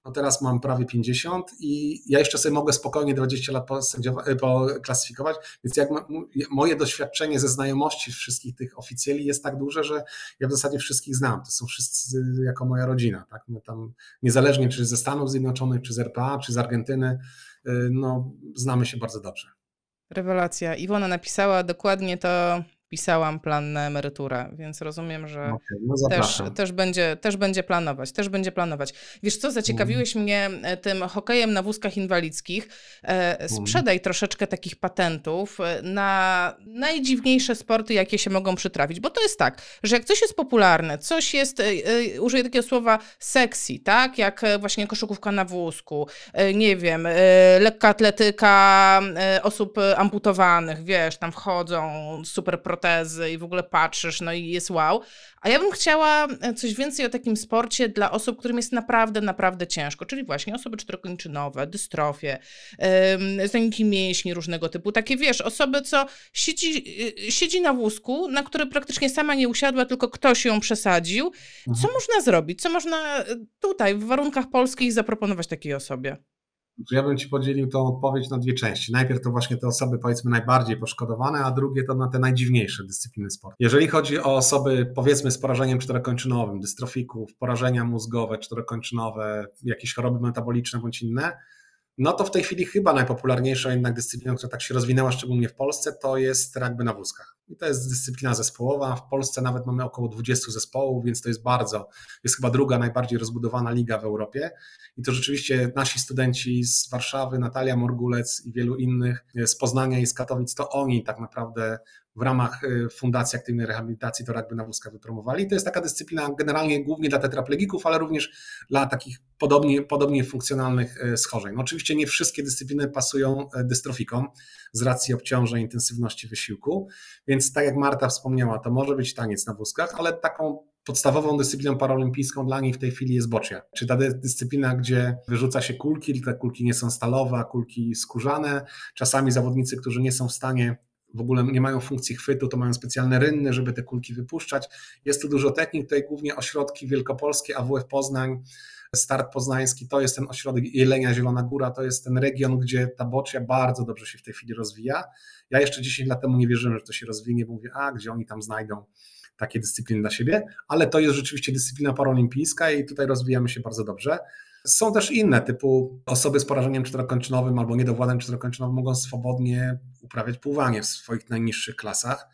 no teraz mam prawie 50 i ja jeszcze sobie mogę spokojnie 20 lat poklasyfikować, więc jak moje doświadczenie ze znajomości wszystkich tych oficjeli jest tak duże, że ja w zasadzie wszystkich znam. To są wszyscy jako moja rodzina. Tak? My tam niezależnie czy ze Stanów Zjednoczonych, czy z RPA, czy z Argentyny, y, no, znamy się bardzo dobrze. Rewelacja. Iwona napisała dokładnie to pisałam plan na emeryturę, więc rozumiem, że okay, no też, też, będzie, też będzie planować, też będzie planować. Wiesz co, zaciekawiłeś mm. mnie e, tym hokejem na wózkach inwalidzkich. E, mhm. sprzedaj mm. troszeczkę takich patentów e, na najdziwniejsze sporty, jakie się mogą przytrafić, bo to jest tak, że jak coś jest popularne, coś jest, użyję takiego słowa sexy, tak, jak właśnie koszykówka na wózku, nie wiem, lekka atletyka osób amputowanych, wiesz, tam wchodzą super pro protezy i w ogóle patrzysz, no i jest wow. A ja bym chciała e, coś więcej o takim sporcie dla osób, którym jest naprawdę, naprawdę ciężko, czyli właśnie osoby czterokończynowe, dystrofie, yy, zaniki mięśni różnego typu, takie wiesz, osoby, co siedzi, yy, siedzi na wózku, na który praktycznie sama nie usiadła, tylko ktoś ją przesadził. Co mhm. można zrobić? Co można tutaj w warunkach polskich zaproponować takiej osobie? Ja bym Ci podzielił tą odpowiedź na dwie części. Najpierw to właśnie te osoby powiedzmy najbardziej poszkodowane, a drugie to na te najdziwniejsze dyscypliny sportu. Jeżeli chodzi o osoby powiedzmy z porażeniem czterokończynowym, dystrofików, porażenia mózgowe czterokończynowe, jakieś choroby metaboliczne bądź inne, no to w tej chwili chyba najpopularniejsza jednak dyscypliną, która tak się rozwinęła, szczególnie w Polsce, to jest rugby na wózkach. I to jest dyscyplina zespołowa. W Polsce nawet mamy około 20 zespołów, więc to jest bardzo, jest chyba druga najbardziej rozbudowana liga w Europie. I to rzeczywiście nasi studenci z Warszawy, Natalia Morgulec i wielu innych z Poznania i z Katowic, to oni tak naprawdę w ramach y, Fundacji Aktywnej Rehabilitacji to rugby na wózkach wypromowali. To jest taka dyscyplina generalnie głównie dla tetraplegików, ale również dla takich podobnie, podobnie funkcjonalnych y, schorzeń. No oczywiście nie wszystkie dyscypliny pasują y, dystrofikom z racji obciążeń, intensywności wysiłku, więc tak jak Marta wspomniała, to może być taniec na wózkach, ale taką podstawową dyscypliną paraolimpijską dla niej w tej chwili jest bocznia. Czy ta dyscyplina, gdzie wyrzuca się kulki, te kulki nie są stalowe, a kulki skórzane. Czasami zawodnicy, którzy nie są w stanie w ogóle nie mają funkcji chwytu, to mają specjalne rynny, żeby te kulki wypuszczać. Jest tu dużo technik, tutaj głównie ośrodki wielkopolskie, AWF Poznań, Start Poznański, to jest ten ośrodek Jelenia Zielona Góra, to jest ten region, gdzie ta bocznia bardzo dobrze się w tej chwili rozwija. Ja jeszcze 10 lat temu nie wierzyłem, że to się rozwinie, bo mówię, a gdzie oni tam znajdą takie dyscypliny dla siebie, ale to jest rzeczywiście dyscyplina paralimpijska i tutaj rozwijamy się bardzo dobrze. Są też inne, typu osoby z porażeniem czterokończynowym albo niedowładem czterokończynowym mogą swobodnie uprawiać pływanie w swoich najniższych klasach.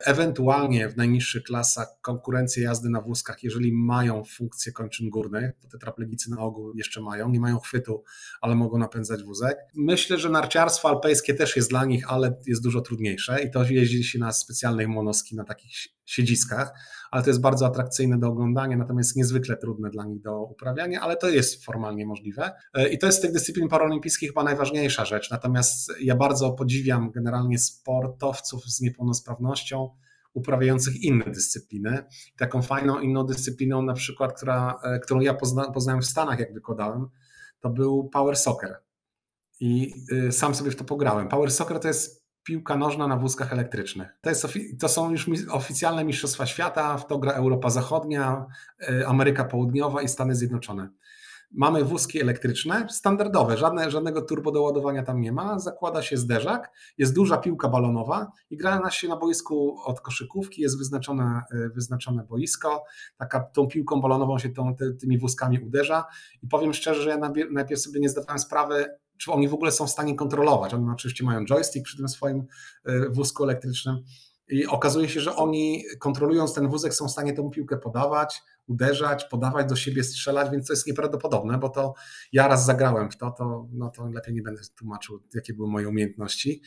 Ewentualnie w najniższych klasach konkurencję jazdy na wózkach, jeżeli mają funkcję kończyn górnych, to tetraplegicy na ogół jeszcze mają, nie mają chwytu, ale mogą napędzać wózek. Myślę, że narciarstwo alpejskie też jest dla nich, ale jest dużo trudniejsze i to jeździ się na specjalnych monoski, na takich siedziskach, ale to jest bardzo atrakcyjne do oglądania, natomiast niezwykle trudne dla nich do uprawiania, ale to jest formalnie możliwe. E, I to jest z tych dyscyplin paraolimpijskich chyba najważniejsza rzecz. Natomiast ja bardzo podziwiam generalnie sportowców z niepełnosprawnością, uprawiających inne dyscypliny. Taką fajną inną dyscypliną, na przykład, która, e, którą ja pozna, poznałem w Stanach, jak wykładałem, to był power soccer. I e, sam sobie w to pograłem. Power soccer to jest piłka nożna na wózkach elektrycznych. To, jest, to są już oficjalne Mistrzostwa Świata, w to gra Europa Zachodnia, e, Ameryka Południowa i Stany Zjednoczone. Mamy wózki elektryczne, standardowe, żadne, żadnego turbo doładowania tam nie ma. Zakłada się zderzak, jest duża piłka balonowa i gra na się na boisku od koszykówki, jest wyznaczone, e, wyznaczone boisko. Taka, tą piłką balonową się tą, ty, tymi wózkami uderza. I powiem szczerze, że ja najpierw sobie nie zdawałem sprawy, czy oni w ogóle są w stanie kontrolować. Oni oczywiście mają joystick przy tym swoim e, wózku elektrycznym i okazuje się, że oni kontrolując ten wózek są w stanie tę piłkę podawać, uderzać, podawać do siebie, strzelać, więc to jest nieprawdopodobne, bo to ja raz zagrałem w to, to, no to lepiej nie będę tłumaczył, jakie były moje umiejętności,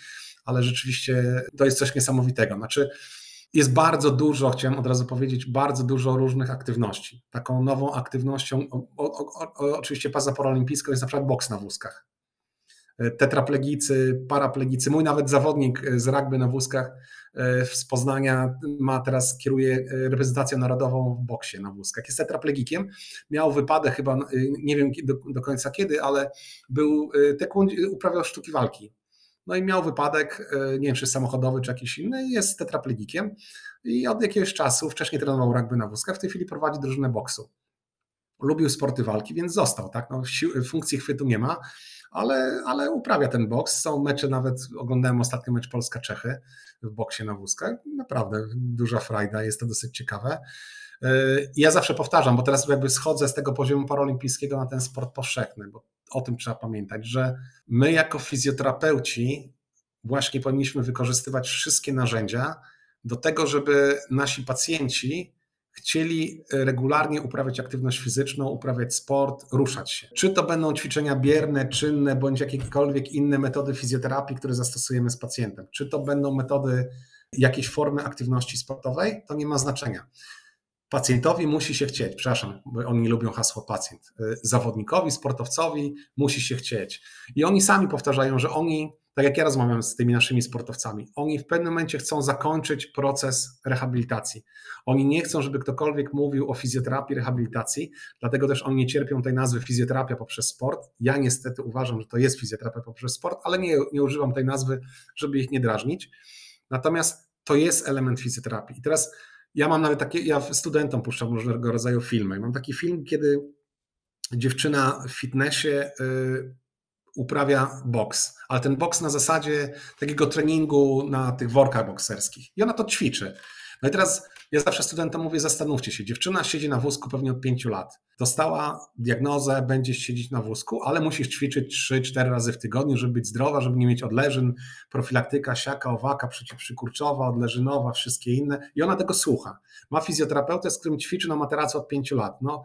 ale rzeczywiście to jest coś niesamowitego. Znaczy, jest bardzo dużo, chciałem od razu powiedzieć, bardzo dużo różnych aktywności. Taką nową aktywnością, o, o, o, oczywiście poza paralimpijską jest na przykład boks na wózkach tetraplegicy, paraplegicy. Mój nawet zawodnik z rugby na wózkach e, z Poznania ma teraz, kieruje e, reprezentację narodową w boksie na wózkach. Jest tetraplegikiem. Miał wypadek chyba, e, nie wiem do, do końca kiedy, ale był, uprawiał sztuki walki. No i miał wypadek, nie wiem czy samochodowy, czy jakiś inny, jest tetraplegikiem i od jakiegoś czasu, wcześniej trenował rugby na wózkach, w tej chwili prowadzi drużynę boksu. Lubił sporty walki, więc został. Tak? No, funkcji chwytu nie ma, ale, ale uprawia ten boks. Są mecze, nawet oglądałem ostatnio mecz Polska-Czechy w boksie na wózkach. Naprawdę duża frajda, jest to dosyć ciekawe. Yy, ja zawsze powtarzam, bo teraz jakby schodzę z tego poziomu paralimpijskiego na ten sport powszechny, bo o tym trzeba pamiętać, że my jako fizjoterapeuci właśnie powinniśmy wykorzystywać wszystkie narzędzia do tego, żeby nasi pacjenci chcieli regularnie uprawiać aktywność fizyczną, uprawiać sport, ruszać się. Czy to będą ćwiczenia bierne, czynne, bądź jakiekolwiek inne metody fizjoterapii, które zastosujemy z pacjentem, czy to będą metody jakiejś formy aktywności sportowej, to nie ma znaczenia. Pacjentowi musi się chcieć, przepraszam, bo oni lubią hasło pacjent. Zawodnikowi, sportowcowi musi się chcieć. I oni sami powtarzają, że oni tak jak ja rozmawiam z tymi naszymi sportowcami, oni w pewnym momencie chcą zakończyć proces rehabilitacji. Oni nie chcą, żeby ktokolwiek mówił o fizjoterapii, rehabilitacji, dlatego też oni nie cierpią tej nazwy fizjoterapia poprzez sport. Ja niestety uważam, że to jest fizjoterapia poprzez sport, ale nie, nie używam tej nazwy, żeby ich nie drażnić. Natomiast to jest element fizjoterapii. I teraz ja mam nawet takie, ja studentom puszczam różnego rodzaju filmy. Mam taki film, kiedy dziewczyna w fitnessie y, uprawia boks, ale ten boks na zasadzie takiego treningu na tych workach bokserskich. I ona to ćwiczy. No i teraz ja zawsze studentom mówię, zastanówcie się, dziewczyna siedzi na wózku pewnie od pięciu lat. Dostała diagnozę, będzie siedzieć na wózku, ale musisz ćwiczyć 3-4 razy w tygodniu, żeby być zdrowa, żeby nie mieć odleżyn, profilaktyka, siaka, owaka, przeciwprzykurczowa, odleżynowa, wszystkie inne. I ona tego słucha. Ma fizjoterapeutę, z którym ćwiczy na materacu od pięciu lat. No,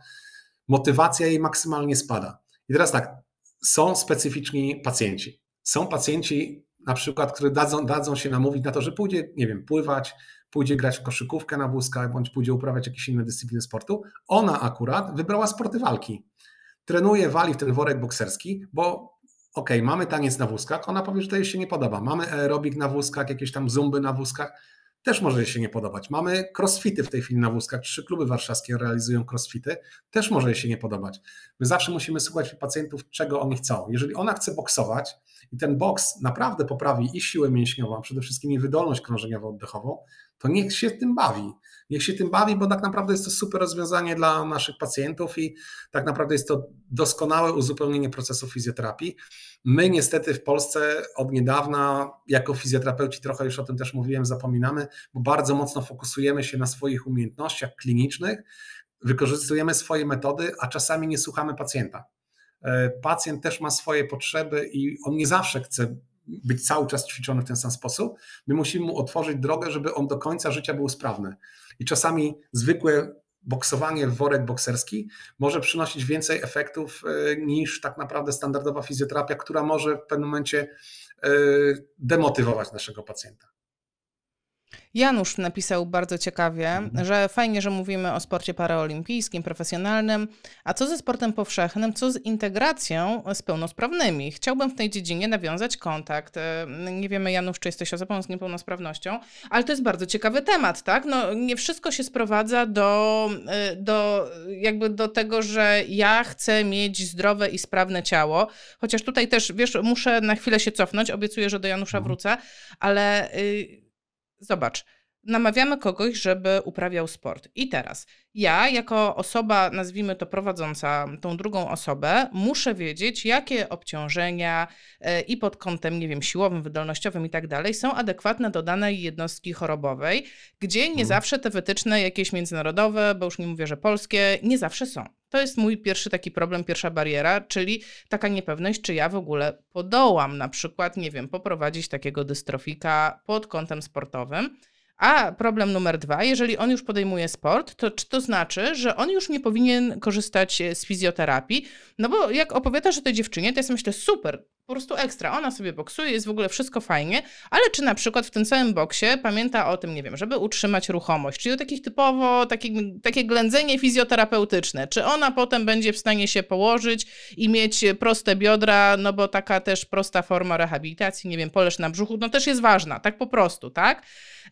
motywacja jej maksymalnie spada. I teraz tak, są specyficzni pacjenci. Są pacjenci, na przykład, którzy dadzą, dadzą się namówić na to, że pójdzie, nie wiem, pływać, pójdzie grać w koszykówkę na wózkach, bądź pójdzie uprawiać jakieś inne dyscypliny sportu. Ona akurat wybrała sporty walki. Trenuje, wali w ten worek bokserski, bo okej, okay, mamy taniec na wózkach, ona powie, że to jej się nie podoba. Mamy aerobik na wózkach, jakieś tam zumby na wózkach, też może się nie podobać. Mamy crossfity w tej chwili na wózkach, trzy kluby warszawskie realizują crossfity, też może się nie podobać. My zawsze musimy słuchać pacjentów, czego oni chcą. Jeżeli ona chce boksować i ten boks naprawdę poprawi i siłę mięśniową, a przede wszystkim i wydolność krążeniowo-oddechową, to niech się tym bawi. Niech się tym bawi, bo tak naprawdę jest to super rozwiązanie dla naszych pacjentów i tak naprawdę jest to doskonałe uzupełnienie procesu fizjoterapii. My niestety w Polsce od niedawna, jako fizjoterapeuci, trochę już o tym też mówiłem, zapominamy, bo bardzo mocno fokusujemy się na swoich umiejętnościach klinicznych, wykorzystujemy swoje metody, a czasami nie słuchamy pacjenta. E, pacjent też ma swoje potrzeby i on nie zawsze chce być cały czas ćwiczony w ten sam sposób. My musimy mu otworzyć drogę, żeby on do końca życia był sprawny. I czasami zwykłe boksowanie w worek bokserski może przynosić więcej efektów e, niż tak naprawdę standardowa fizjoterapia, która może w pewnym momencie e, demotywować naszego pacjenta. Janusz napisał bardzo ciekawie, mhm. że fajnie, że mówimy o sporcie paraolimpijskim, profesjonalnym, a co ze sportem powszechnym, co z integracją z pełnosprawnymi? Chciałbym w tej dziedzinie nawiązać kontakt. E, nie wiemy, Janusz, czy jesteś osobą z niepełnosprawnością, ale to jest bardzo ciekawy temat, tak? No, nie wszystko się sprowadza do, e, do, jakby do tego, że ja chcę mieć zdrowe i sprawne ciało, chociaż tutaj też, wiesz, muszę na chwilę się cofnąć, obiecuję, że do Janusza mhm. wrócę, ale... Y, Zobacz, namawiamy kogoś, żeby uprawiał sport. I teraz ja, jako osoba, nazwijmy to prowadząca tą drugą osobę, muszę wiedzieć, jakie obciążenia e, i pod kątem, nie wiem, siłowym, wydolnościowym i tak dalej, są adekwatne do danej jednostki chorobowej, gdzie nie hmm. zawsze te wytyczne jakieś międzynarodowe, bo już nie mówię, że polskie, nie zawsze są. To jest mój pierwszy taki problem, pierwsza bariera, czyli taka niepewność, czy ja w ogóle podołam na przykład, nie wiem, poprowadzić takiego dystrofika pod kątem sportowym. A problem numer dwa, jeżeli on już podejmuje sport, to czy to znaczy, że on już nie powinien korzystać z fizjoterapii? No bo jak opowiadasz o tej dziewczynie, to ja sobie myślę, super, po prostu ekstra. Ona sobie boksuje, jest w ogóle wszystko fajnie, ale czy na przykład w tym całym boksie pamięta o tym, nie wiem, żeby utrzymać ruchomość, czyli o takich typowo, takie, takie ględzenie fizjoterapeutyczne, czy ona potem będzie w stanie się położyć i mieć proste biodra, no bo taka też prosta forma rehabilitacji, nie wiem, poleż na brzuchu, no też jest ważna, tak po prostu, tak?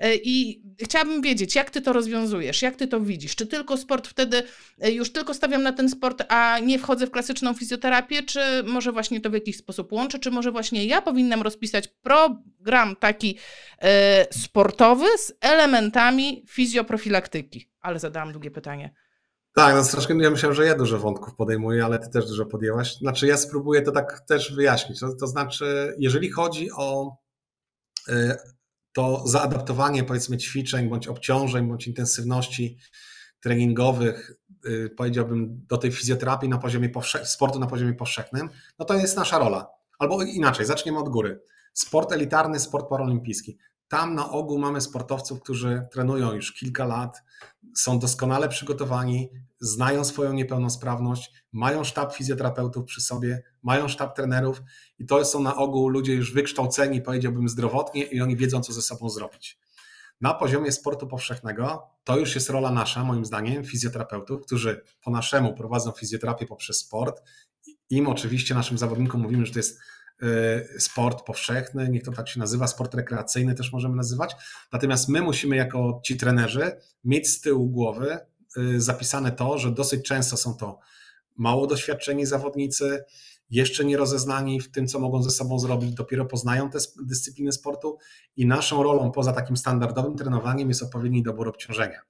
E, I chciałabym wiedzieć, jak ty to rozwiązujesz, jak ty to widzisz? Czy tylko sport wtedy, e, już tylko stawiam na ten sport, a nie wchodzę w klasyczną fizjoterapię, czy może właśnie to w jakiś sposób łączy, czy może właśnie ja powinnam rozpisać program taki e, sportowy z elementami fizjoprofilaktyki? Ale zadałam długie pytanie. Tak, no strasznie ja myślałem, że ja dużo wątków podejmuję, ale ty też dużo podjęłaś. Znaczy ja spróbuję to tak też wyjaśnić. To, to znaczy, jeżeli chodzi o to zaadaptowanie powiedzmy ćwiczeń, bądź obciążeń, bądź intensywności treningowych, y, powiedziałbym, do tej fizjoterapii na poziomie sportu na poziomie powszechnym, no to jest nasza rola. Albo inaczej, zaczniemy od góry. Sport elitarny, sport paralimpijski. Tam na ogół mamy sportowców, którzy trenują już kilka lat, są doskonale przygotowani, znają swoją niepełnosprawność, mają sztab fizjoterapeutów przy sobie, mają sztab trenerów i to są na ogół ludzie już wykształceni, powiedziałbym, zdrowotnie i oni wiedzą, co ze sobą zrobić. Na poziomie sportu powszechnego to już jest rola nasza, moim zdaniem, fizjoterapeutów, którzy po naszemu prowadzą fizjoterapię poprzez sport. Im oczywiście, naszym zawodnikom mówimy, że to jest sport powszechny, niech to tak się nazywa, sport rekreacyjny też możemy nazywać. Natomiast my musimy jako ci trenerzy mieć z tyłu głowy zapisane to, że dosyć często są to mało doświadczeni zawodnicy, jeszcze nie rozeznani w tym, co mogą ze sobą zrobić, dopiero poznają te dyscypliny sportu i naszą rolą poza takim standardowym trenowaniem jest odpowiedni dobór obciążenia.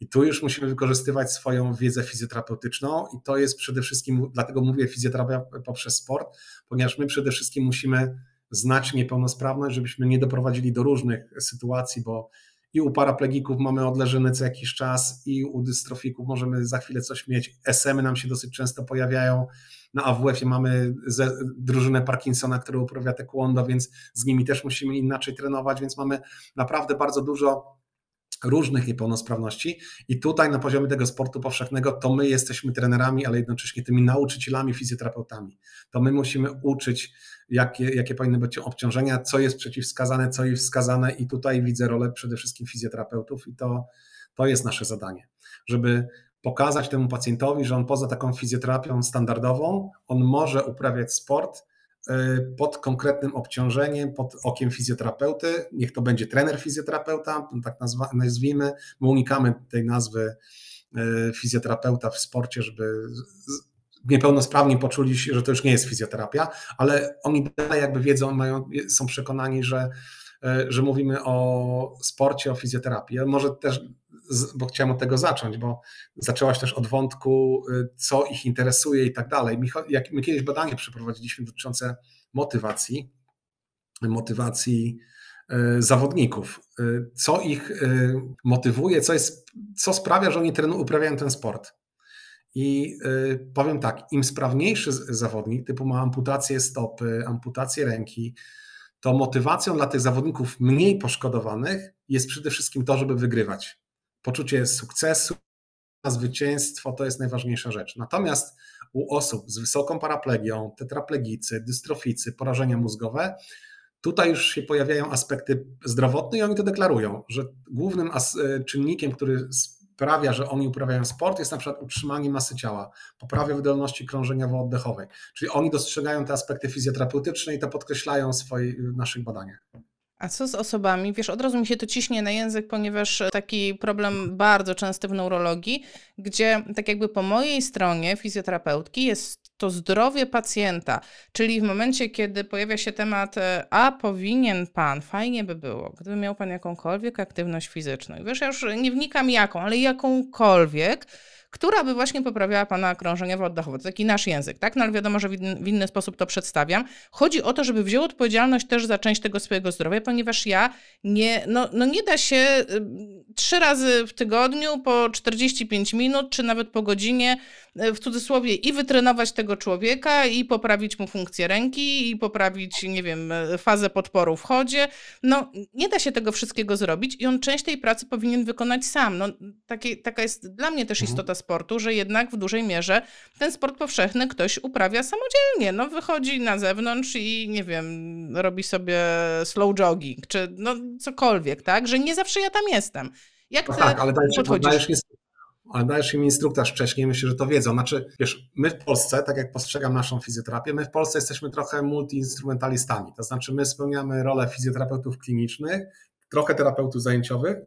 I tu już musimy wykorzystywać swoją wiedzę fizjoterapeutyczną i to jest przede wszystkim, dlatego mówię fizjoterapia poprzez sport, ponieważ my przede wszystkim musimy znać niepełnosprawność, żebyśmy nie doprowadzili do różnych sytuacji, bo i u paraplegików mamy odleżyny co jakiś czas, i u dystrofików możemy za chwilę coś mieć. SM-y nam się dosyć często pojawiają. Na AWF-ie mamy drużynę Parkinsona, która uprawia taekwondo, więc z nimi też musimy inaczej trenować, więc mamy naprawdę bardzo dużo różnych niepełnosprawności i tutaj na poziomie tego sportu powszechnego to my jesteśmy trenerami, ale jednocześnie tymi nauczycielami, fizjoterapeutami. To my musimy uczyć, jakie, jakie powinny być obciążenia, co jest przeciwwskazane, co jest wskazane. I tutaj widzę rolę przede wszystkim fizjoterapeutów i to, to jest nasze zadanie, żeby pokazać temu pacjentowi, że on poza taką fizjoterapią standardową, on może uprawiać sport, pod konkretnym obciążeniem, pod okiem fizjoterapeuty. Niech to będzie trener fizjoterapeuta, tak nazwijmy. My unikamy tej nazwy y, fizjoterapeuta w sporcie, żeby niepełnosprawni poczuli się, że to już nie jest fizjoterapia, ale oni dalej jakby wiedzą, mają, są przekonani, że, y, że mówimy o sporcie, o fizjoterapii. Może też bo chciałem od tego zacząć, bo zaczęłaś też od wątku, y, co ich interesuje i tak dalej. Jak my kiedyś badanie przeprowadziliśmy dotyczące motywacji, motywacji y, zawodników, y, co ich motywuje, co, jest, co sprawia, że oni trenują, uprawiają ten sport. I powiem tak, im sprawniejszy zawodnik, typu ma amputację stopy, amputację ręki, to motywacją dla tych zawodników mniej poszkodowanych jest przede wszystkim to, żeby wygrywać poczucie sukcesu, zwycięstwo to jest najważniejsza rzecz. Natomiast u osób z wysoką paraplegią, tetraplegicy, dystroficy, porażenia mózgowe, tutaj już się pojawiają aspekty zdrowotne i oni to deklarują, że głównym e, czynnikiem, który sprawia, że oni uprawiają sport, jest na przykład utrzymanie masy ciała, poprawia wydolności krążeniowo-oddechowej. Czyli oni dostrzegają te aspekty fizjoterapeutyczne i to podkreślają w swoich, w naszych badaniach. A co z osobami? Wiesz, od razu mi się to ciśnie na język, ponieważ taki problem bardzo częsty w neurologii, gdzie tak jakby po mojej stronie fizjoterapeutki jest to zdrowie pacjenta, czyli w momencie, kiedy pojawia się temat, e, a powinien pan, fajnie by było, gdyby miał pan jakąkolwiek aktywność fizyczną. I wiesz, ja już nie wnikam jaką, ale jakąkolwiek, która by właśnie poprawiała Pana krążeniowo-oddechowe. To taki nasz język, tak? No ale wiadomo, że w inny, w inny sposób to przedstawiam. Chodzi o to, żeby wziął odpowiedzialność też za część tego swojego zdrowia, ponieważ ja nie, no, no nie da się y, trzy razy w tygodniu po 45 minut, czy nawet po godzinie E, w cudzysłowie i wytrenować tego człowieka, i poprawić mu funkcję ręki, i poprawić, nie wiem, e, fazę podporu w chodzie. No, nie da się tego wszystkiego zrobić i on część tej pracy powinien wykonać sam. No, takie, taka jest dla mnie też mhm. istota sportu, że jednak w dużej mierze ten sport powszechny ktoś uprawia samodzielnie. No, wychodzi na zewnątrz i, nie wiem, robi sobie slow jogging, czy no cokolwiek, tak? Że nie zawsze ja tam jestem. Jak no tak, ale dajesz, podchodzisz? Dajesz ale dajesz im instruktaż wcześniej, myślę, że to wiedzą. Znaczy, wiesz, my w Polsce, tak jak postrzegam naszą fizjoterapię, my w Polsce jesteśmy trochę multiinstrumentalistami, to znaczy my spełniamy rolę fizjoterapeutów klinicznych, trochę terapeutów zajęciowych,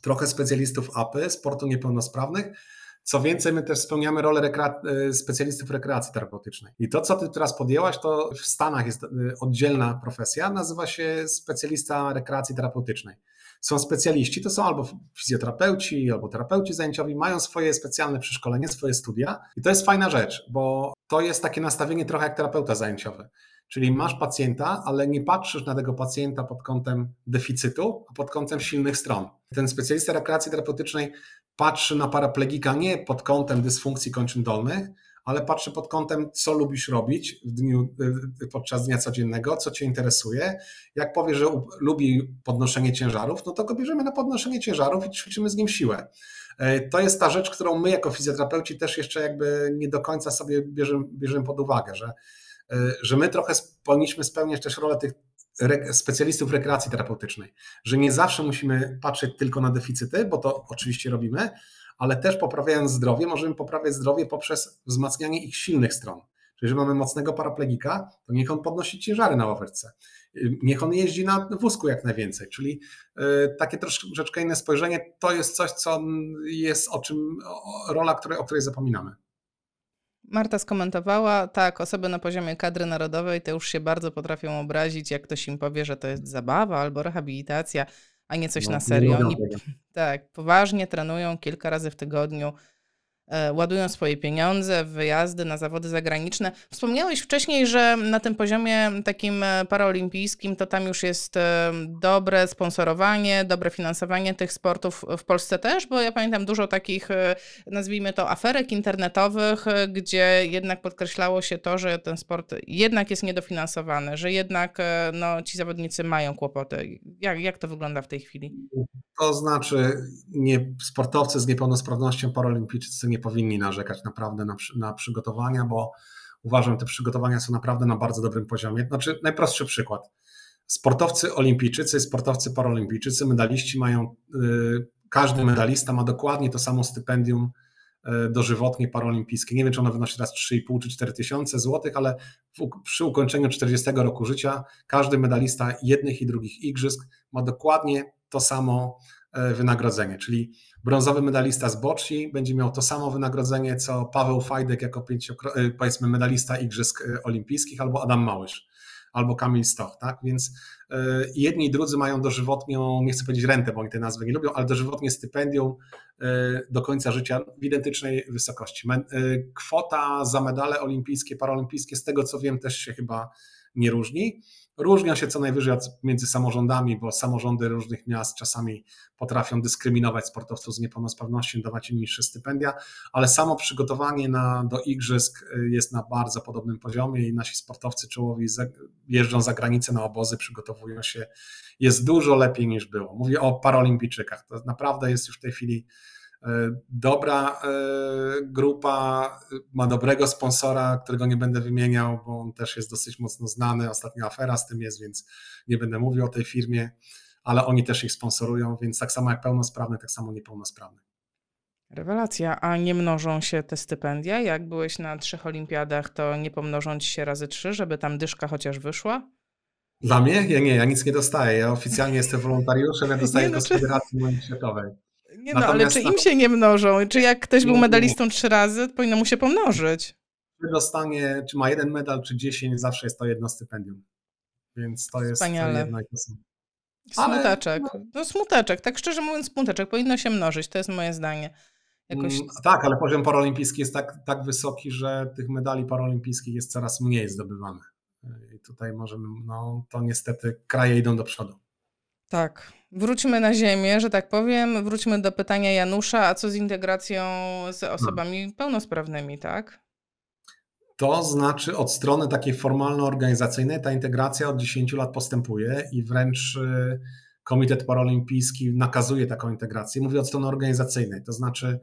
trochę specjalistów APY, sportu niepełnosprawnych, co więcej, my też spełniamy rolę rekre... specjalistów rekreacji terapeutycznej. I to, co ty teraz podjęłaś, to w Stanach jest oddzielna profesja, nazywa się specjalista rekreacji terapeutycznej są specjaliści, to są albo fizjoterapeuci, albo terapeuci zajęciowi, mają swoje specjalne przeszkolenie, swoje studia i to jest fajna rzecz, bo to jest takie nastawienie trochę jak terapeuta zajęciowy. Czyli masz pacjenta, ale nie patrzysz na tego pacjenta pod kątem deficytu, a pod kątem silnych stron. Ten specjalista rekreacji terapeutycznej patrzy na paraplegika nie pod kątem dysfunkcji kończyn dolnych, ale patrzę pod kątem, co lubisz robić w dniu, y, podczas dnia codziennego, co Cię interesuje. Jak powie, że lubi podnoszenie ciężarów, no to go bierzemy na podnoszenie ciężarów i ćwiczymy z nim siłę. E, to jest ta rzecz, którą my jako fizjoterapeuci też jeszcze jakby nie do końca sobie bierzemy, bierzemy pod uwagę, że, że my trochę powinniśmy spełniać też rolę tych specjalistów rekreacji terapeutycznej, że nie zawsze musimy patrzeć tylko na deficyty, bo to oczywiście robimy, ale też poprawiając zdrowie, możemy poprawiać zdrowie poprzez wzmacnianie ich silnych stron. Czyli, jeżeli mamy mocnego paraplegika, to niech on podnosi ciężary na ławerce. Niech on jeździ na wózku jak najwięcej. Czyli takie troszeczkę inne spojrzenie to jest coś, co jest o czym, rola, której, o której zapominamy. Marta skomentowała, tak, osoby na poziomie kadry narodowej to już się bardzo potrafią obrazić, jak ktoś im powie, że to jest zabawa albo rehabilitacja, a nie coś no, na serio. Oni tak, poważnie trenują kilka razy w tygodniu ładują swoje pieniądze wyjazdy na zawody zagraniczne. Wspomniałeś wcześniej, że na tym poziomie takim e, paraolimpijskim to tam już jest e, dobre sponsorowanie, dobre finansowanie tych sportów w Polsce też, bo ja pamiętam dużo takich, nazwijmy to, aferek internetowych, gdzie jednak podkreślało się to, że ten sport jednak jest niedofinansowany, że jednak no, ci zawodnicy mają kłopoty. Jak, jak to wygląda w tej chwili? To znaczy, nie, sportowcy z niepełnosprawnością paralimpijczycy nie powinni narzekać naprawdę na, na przygotowania, bo uważam, te przygotowania są naprawdę na bardzo dobrym poziomie. Znaczy, najprostszy przykład. Sportowcy olimpijczycy, sportowcy paralimpijczycy, medaliści mają, yy, każdy medalista ma dokładnie to samo stypendium yy, dożywotnie paralimpijskie. Nie wiem, czy ono wynosi teraz 3,5 czy 4 tysiące złotych, ale przy ukończeniu 40 roku życia każdy medalista jednych i drugich igrzysk ma dokładnie to samo yy, wynagrodzenie, czyli brązowy medalista z bocci będzie miał to samo wynagrodzenie, co Paweł Fajdek jako y, powiedzmy medalista Igrzysk y, Olimpijskich, albo Adam Małysz, albo Kamil Stoch, tak? Więc y, jedni i drudzy mają dożywotnią, nie chcę powiedzieć rentę, bo oni te nazwy nie lubią, ale dożywotnie stypendium do końca życia w identycznej wysokości. Kwota za medale olimpijskie, paraolimpijskie, z tego co wiem, też się chyba nie różni. Różnią się co najwyżej między samorządami, bo samorządy różnych miast czasami potrafią dyskryminować sportowców z niepełnosprawnością, dawać im niższe stypendia, ale samo przygotowanie na, do igrzysk y, jest na bardzo podobnym poziomie i nasi sportowcy czołowi jeżdżą za granicę na obozy, przygotowują się. Jest dużo lepiej niż było. Mówię o paralimpijczykach. To naprawdę jest już w tej chwili dobra e, grupa, ma dobrego sponsora, którego nie będę wymieniał, bo on też jest dosyć mocno znany. Ostatnia afera z tym jest, więc nie będę mówił o tej firmie, ale oni też ich sponsorują, więc tak samo jak pełnosprawny, tak samo niepełnosprawny. Rewelacja, a nie mnożą się te stypendia? Jak byłeś na trzech olimpiadach, to nie pomnożą ci się razy trzy, żeby tam dyszka chociaż wyszła? Dla mnie? Ja nie, ja nic nie dostaję. Ja oficjalnie jestem wolontariuszem, ja dostaję nie, no, to z Federacji Światowej. Nie no, ale czy im się nie mnożą? Czy jak ktoś był medalistą trzy razy, to powinno mu się pomnożyć? Czy dostanie, czy ma jeden medal, czy dziesięć, zawsze jest to jedno stypendium. Więc to jest Wspaniale. jedno i to samo. Smuteczek. Ale... No smuteczek, tak szczerze mówiąc smuteczek. Powinno się mnożyć, to jest moje zdanie. Jakoś... Mm, tak, ale poziom paralimpijski jest tak, tak wysoki, że tych medali paralimpijskich jest coraz mniej zdobywanych. I tutaj możemy, no to niestety kraje idą do przodu. Tak. Wróćmy na ziemię, że tak powiem. Wróćmy do pytania Janusza, a co z integracją z osobami hmm. pełnosprawnymi, tak? To znaczy od strony takiej formalno-organizacyjnej ta integracja od 10 lat postępuje i wręcz y, Komitet Paralimpijski nakazuje taką integrację. Mówię od strony organizacyjnej, to znaczy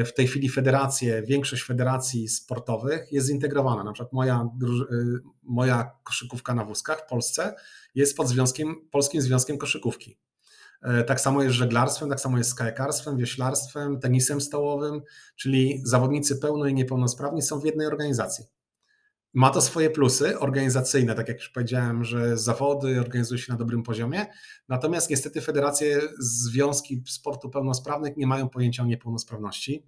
y, w tej chwili federacje, większość federacji sportowych jest zintegrowana. Na przykład moja, y, moja koszykówka na wózkach w Polsce jest pod związkiem, Polskim Związkiem Koszykówki. E, tak samo jest żeglarstwem, tak samo jest kajakarstwem, wioślarstwem, tenisem stołowym, czyli zawodnicy pełno i niepełnosprawni są w jednej organizacji. Ma to swoje plusy organizacyjne, tak jak już powiedziałem, że zawody organizuje się na dobrym poziomie, natomiast niestety federacje, związki sportu pełnosprawnych nie mają pojęcia o niepełnosprawności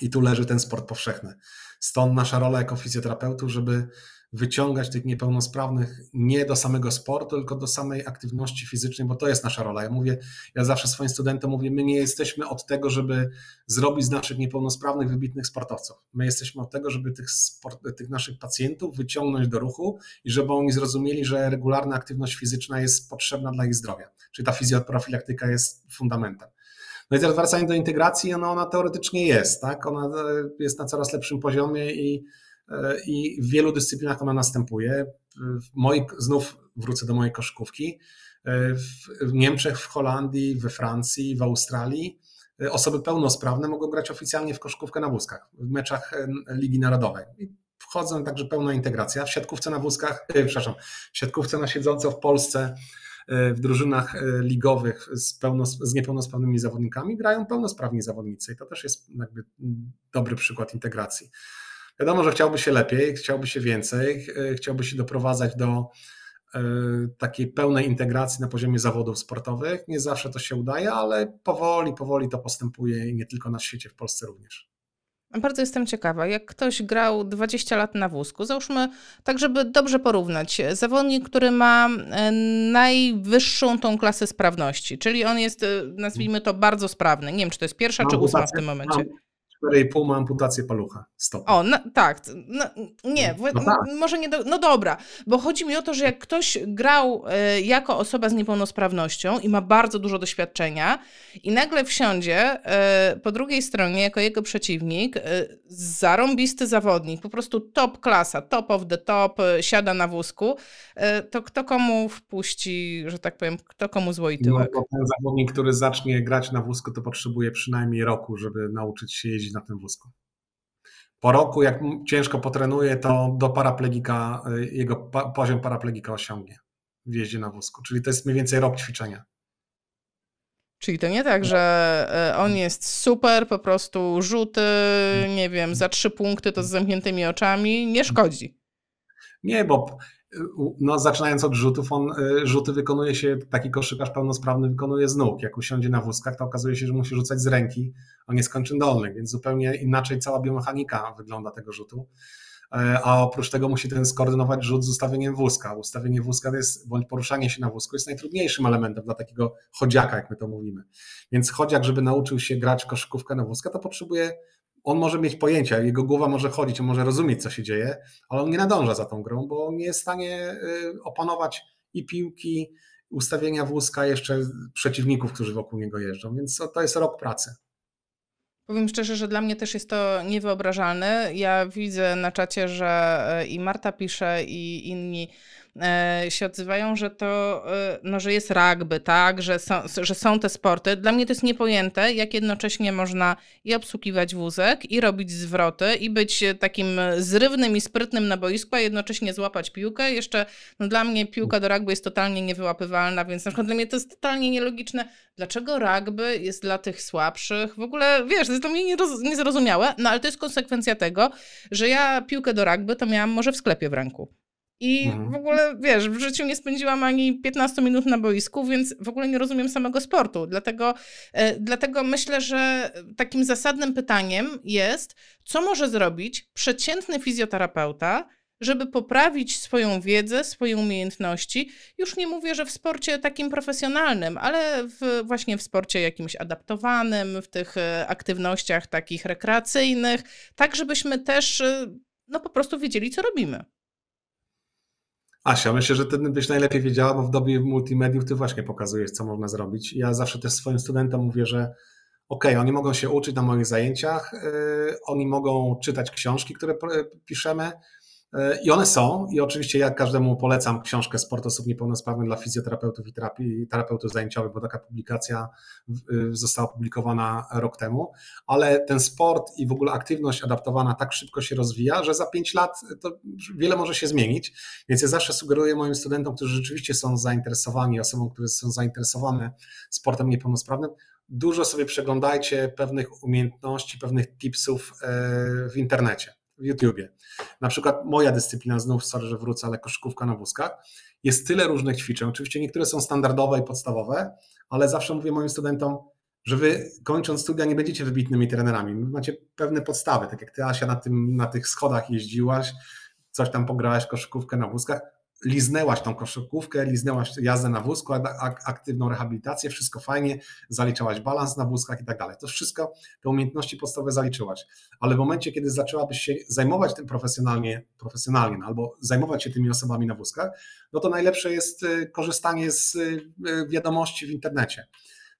i tu leży ten sport powszechny. Stąd nasza rola jako fizjoterapeutów, żeby wyciągać tych niepełnosprawnych nie do samego sportu, tylko do samej aktywności fizycznej, bo to jest nasza rola. Ja mówię, ja zawsze swoim studentom mówię, my nie jesteśmy od tego, żeby zrobić z naszych niepełnosprawnych wybitnych sportowców. My jesteśmy od tego, żeby tych, sport, tych naszych pacjentów wyciągnąć do ruchu i żeby oni zrozumieli, że regularna aktywność fizyczna jest potrzebna dla ich zdrowia. Czyli ta fizjoprofilaktyka jest fundamentem. No i teraz wracając do integracji, no ona teoretycznie jest, tak? Ona jest na coraz lepszym poziomie i E, i w wielu dyscyplinach ona następuje. Moi, znów wrócę do mojej koszykówki. E, w Niemczech, w Holandii, we Francji, w Australii e, osoby pełnosprawne mogą grać oficjalnie w koszykówkę na wózkach, w meczach Ligi Narodowej. Wchodzą także pełna integracja. W siatkówce na wózkach, przepraszam, w siatkówce na siedząco w Polsce w drużynach ligowych z, pełno, z niepełnosprawnymi zawodnikami grają pełnosprawni zawodnicy i to też jest jakby dobry przykład integracji. Wiadomo, że chciałby się lepiej, chciałby się więcej, chciałby się doprowadzać do takiej pełnej integracji na poziomie zawodów sportowych. Nie zawsze to się udaje, ale powoli, powoli to postępuje i nie tylko na świecie, w Polsce również. Bardzo jestem ciekawa, jak ktoś grał 20 lat na wózku, załóżmy tak, żeby dobrze porównać, zawodnik, który ma e, najwyższą tą klasę sprawności, czyli on jest, e, nazwijmy to, bardzo sprawny. Nie wiem, czy to jest pierwsza, mam czy ósma w tym momencie. Mam 4,5 ma amputację palucha stopy. O, no, tak. No, nie, no tak. może nie. Do, no dobra, bo chodzi mi o to, że jak ktoś grał y, jako osoba z niepełnosprawnością i ma bardzo dużo doświadczenia i nagle wsiądzie y, po drugiej stronie jako jego przeciwnik, y, zarąbisty zawodnik, po prostu top klasa, top of the top, siada na wózku, to kto komu wpuści, że tak powiem, kto komu złoi tyłek? No, ten zawodnik, który zacznie grać na wózku, to potrzebuje przynajmniej roku, żeby nauczyć się jeździć na tym wózku. Po roku, jak ciężko potrenuje, to do paraplegika, y, jego poziom paraplegika osiągnie w jeździe na wózku. Czyli to jest mniej więcej rok ćwiczenia. Czyli to nie tak, że y, on jest super, po prostu rzuty, nie wiem, za trzy punkty to z zamkniętymi oczami, nie szkodzi. Nie, bo no, zaczynając od rzutów, on y, rzuty wykonuje się, taki koszykarz pełnosprawny wykonuje z nóg. Jak usiądzie na wózkach, to okazuje się, że musi rzucać z ręki, on jest kończyn dolnych, więc zupełnie inaczej cała biomechanika wygląda tego rzutu. E, a oprócz tego musi ten skoordynować rzut z ustawieniem wózka. Ustawienie wózka jest, bądź poruszanie się na wózku jest najtrudniejszym elementem dla takiego chodziaka, jak my to mówimy. Więc chodziak, żeby nauczył się grać koszykówkę na wózka, to potrzebuje on może mieć pojęcia, jego głowa może chodzić, on może rozumieć, co się dzieje, ale on nie nadąża za tą grą, bo nie jest w stanie y, opanować i piłki, ustawienia wózka, jeszcze przeciwników, którzy wokół niego jeżdżą, więc to jest rok pracy. Powiem szczerze, że dla mnie też jest to niewyobrażalne. Ja widzę na czacie, że y, i Marta pisze, i inni się odzywają, że to, e, no, że jest rugby, tak, że są, że są te sporty. Dla mnie to jest niepojęte, jak jednocześnie można i obsługiwać wózek, i robić zwroty, i być takim zrywnym i sprytnym na boisku, a jednocześnie złapać piłkę. Jeszcze no, dla mnie piłka do rugby jest totalnie niewyłapywalna, więc na przykład dla mnie to jest totalnie nielogiczne. Dlaczego rugby jest dla tych słabszych? W ogóle, wiesz, to jest dla mnie niezrozumiałe, no ale to jest konsekwencja tego, że ja piłkę do rugby to miałam może w sklepie w ręku. I mhm. w ogóle, wiesz, w życiu nie spędziłam ani 15 minut na boisku, więc w ogóle nie rozumiem samego sportu. Dlatego, e, dlatego myślę, że takim zasadnym pytaniem jest, co może zrobić przeciętny fizjoterapeuta, żeby poprawić swoją wiedzę, swoje umiejętności. Już nie mówię, że w sporcie takim profesjonalnym, ale w, właśnie w sporcie jakimś adaptowanym, w tych e, aktywnościach takich rekreacyjnych, tak żebyśmy też e, no, po prostu wiedzieli, co robimy. Asia, myślę, że ty byś najlepiej wiedziała, bo w dobie multimediów ty właśnie pokazujesz, co można zrobić. Ja zawsze też swoim studentom mówię, że ok, oni mogą się uczyć na moich zajęciach, yy, oni mogą czytać książki, które piszemy, i one są, i oczywiście ja każdemu polecam książkę Sport osób niepełnosprawnych dla fizjoterapeutów i terapeutów zajęciowych, bo taka publikacja została opublikowana rok temu, ale ten sport i w ogóle aktywność adaptowana tak szybko się rozwija, że za pięć lat to wiele może się zmienić, więc ja zawsze sugeruję moim studentom, którzy rzeczywiście są zainteresowani, osobom, które są zainteresowane sportem niepełnosprawnym, dużo sobie przeglądajcie pewnych umiejętności, pewnych tipsów e, w internecie w YouTubie. Na przykład moja dyscyplina, znów sorry, że wrócę, ale koszykówka na wózkach. Jest tyle różnych ćwiczeń. Oczywiście niektóre są standardowe i podstawowe, ale zawsze mówię moim studentom, że wy kończąc studia nie będziecie wybitnymi trenerami. Macie pewne podstawy, tak jak ty Asia na, tym, na tych schodach jeździłaś, coś tam pograłaś koszykówkę na wózkach liznęłaś tą koszykówkę, liznęłaś jazdę na wózku, aktywną rehabilitację, wszystko fajnie, zaliczałaś balans na wózkach i tak dalej. To wszystko, te umiejętności podstawowe zaliczyłaś. Ale w momencie, kiedy zaczęłabyś się zajmować tym profesjonalnie, profesjonalnie no, albo zajmować się tymi osobami na wózkach, no to najlepsze jest y, korzystanie z y, wiadomości w internecie.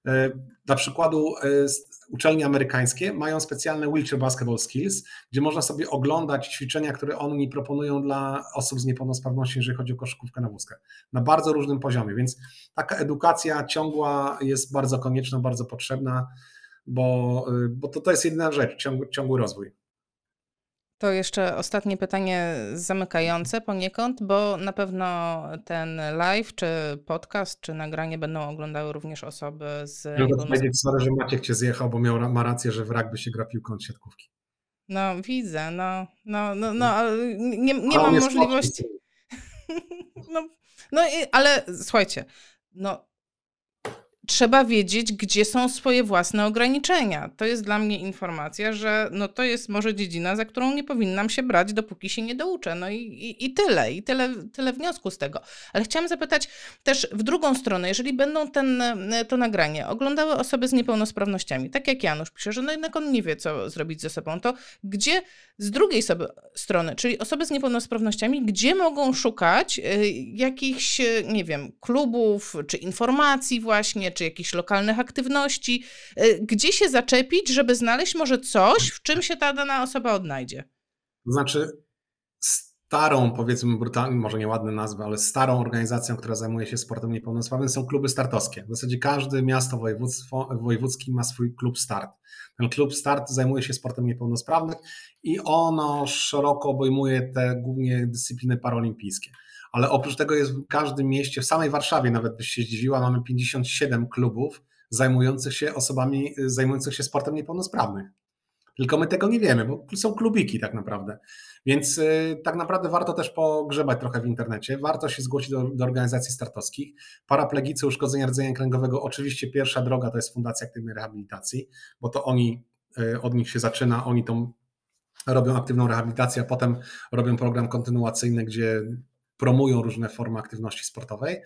Y, dla przykładu uczelnie amerykańskie mają specjalne wheelchair basketball skills, gdzie można sobie oglądać ćwiczenia, które oni proponują dla osób z niepełnosprawnością, jeżeli chodzi o koszykówkę na wózkach, na bardzo różnym poziomie, więc taka edukacja ciągła jest bardzo konieczna, bardzo potrzebna, bo, bo to, to jest jedna rzecz, ciągły, ciągły rozwój. To jeszcze ostatnie pytanie zamykające poniekąd, bo na pewno ten live, czy podcast, czy nagranie będą oglądały również osoby z. Mogę powiedzieć, sorry, że Maciek cię zjechał, bo miał, ma rację, że w rugby się gra piłką od siatkówki. No widzę, no, no, no, no ale nie, nie mam możliwości. No, no ale słuchajcie, no trzeba wiedzieć, gdzie są swoje własne ograniczenia. To jest dla mnie informacja, że no to jest może dziedzina, za którą nie powinnam się brać, dopóki się nie douczę. No i, i, i tyle, i tyle, tyle wniosku z tego. Ale chciałam zapytać też w drugą stronę, jeżeli będą ten, to nagranie oglądały osoby z niepełnosprawnościami, tak jak Janusz pisze, że no jednak on nie wie, co zrobić ze sobą, to gdzie z drugiej sobie, strony, czyli osoby z niepełnosprawnościami, gdzie mogą szukać y, jakichś, nie wiem, klubów, czy informacji właśnie, czy jakichś lokalnych aktywności, y, gdzie się zaczepić, żeby znaleźć może coś, w czym się ta dana osoba odnajdzie? To znaczy, starą, powiedzmy brutalnie, może nieładne nazwy, ale starą organizacją, która zajmuje się sportem niepełnosprawnym są kluby startowskie. W zasadzie każde miasto wojewódzkie ma swój klub start. Ten klub start zajmuje się sportem niepełnosprawnych i ono szeroko obejmuje te głównie dyscypliny paralimpijskie ale oprócz tego jest w każdym mieście, w samej Warszawie nawet byś się zdziwiła, mamy 57 klubów zajmujących się osobami, zajmujących się sportem niepełnosprawnych. Tylko my tego nie wiemy, bo są klubiki tak naprawdę. Więc y, tak naprawdę warto też pogrzebać trochę w internecie. Warto się zgłosić do, do organizacji startowskich. Paraplegicy uszkodzenia rdzenia kręgowego, oczywiście pierwsza droga to jest Fundacja Aktywnej Rehabilitacji, bo to oni, y, od nich się zaczyna, oni tą robią aktywną rehabilitację, a potem robią program kontynuacyjny, gdzie promują różne formy aktywności sportowej.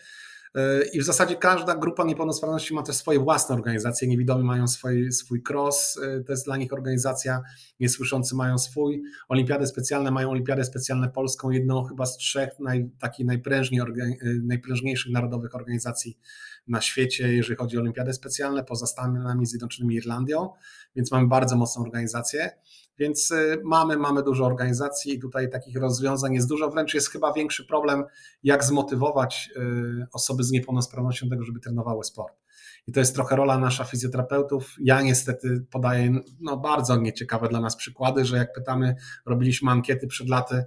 E, I w zasadzie każda grupa niepełnosprawności ma też swoje własne organizacje. Niewidomi mają swój, swój cross, e, to jest dla nich organizacja, niesłyszący mają swój. Olimpiady specjalne mają Olimpiadę Specjalną Polską, jedną chyba z trzech naj, takich najprężniej, e, najprężniejszych narodowych organizacji na świecie, jeżeli chodzi o Olimpiady Specjalne, poza Stanami Zjednoczonymi i Irlandią, więc mamy bardzo mocną organizację. Więc y, mamy, mamy dużo organizacji i tutaj takich rozwiązań jest dużo, wręcz jest chyba większy problem, jak zmotywować y, osoby z niepełnosprawnością do tego, żeby trenowały sport. I to jest trochę rola nasza fizjoterapeutów. Ja niestety podaję no, bardzo nieciekawe dla nas przykłady, że jak pytamy, robiliśmy ankiety przed laty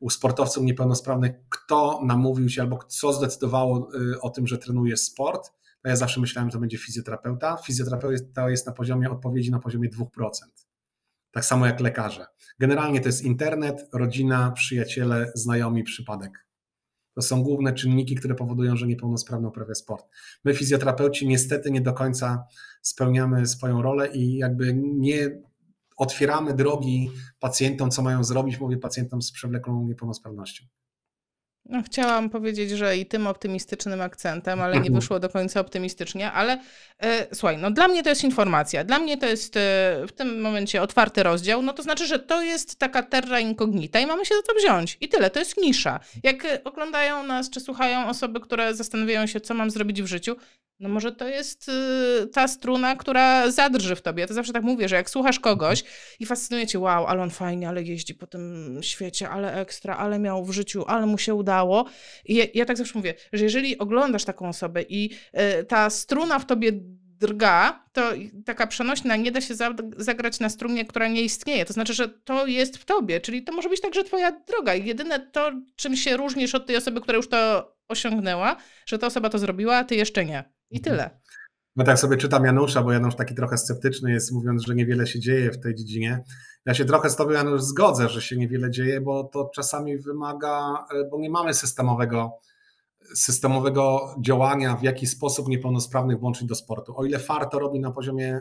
u sportowców niepełnosprawnych, kto namówił się albo co zdecydowało y, o tym, że trenuje sport, ja zawsze myślałem, że to będzie fizjoterapeuta. Fizjoterapeuta jest na poziomie odpowiedzi na poziomie 2% tak samo jak lekarze. Generalnie to jest internet, rodzina, przyjaciele, znajomi, przypadek. To są główne czynniki, które powodują, że niepełnosprawny uprawia sport. My, fizjoterapeuci, niestety nie do końca spełniamy swoją rolę i jakby nie otwieramy drogi pacjentom, co mają zrobić, mówię pacjentom z przewlekłą niepełnosprawnością. No, chciałam powiedzieć, że i tym optymistycznym akcentem, ale nie mhm. wyszło do końca optymistycznie, ale e, słuchaj, no dla mnie to jest informacja, dla mnie to jest e, w tym momencie otwarty rozdział, no to znaczy, że to jest taka terra incognita i mamy się za to wziąć i tyle, to jest nisza. Jak e, oglądają nas czy słuchają osoby, które zastanawiają się, co mam zrobić w życiu, no może to jest y, ta struna, która zadrży w tobie. Ja to zawsze tak mówię, że jak słuchasz kogoś i fascynuje cię, wow, ale on fajnie, ale jeździ po tym świecie, ale ekstra, ale miał w życiu, ale mu się udało. I ja, ja tak zawsze mówię, że jeżeli oglądasz taką osobę i y, ta struna w tobie drga, to taka przenośna nie da się zagrać na strunie, która nie istnieje. To znaczy, że to jest w tobie, czyli to może być także twoja droga. Jedyne to, czym się różnisz od tej osoby, która już to osiągnęła, że ta osoba to zrobiła, a ty jeszcze nie. I mhm. tyle. No tak sobie czytam Janusza, bo Janusz taki trochę sceptyczny jest, mówiąc, że niewiele się dzieje w tej dziedzinie. Ja się trochę z tobą, Janusz, zgodzę, że się niewiele dzieje, bo to czasami wymaga, e, bo nie mamy systemowego systemowego działania, w jaki sposób niepełnosprawnych włączyć do sportu. O ile FAR to robi na poziomie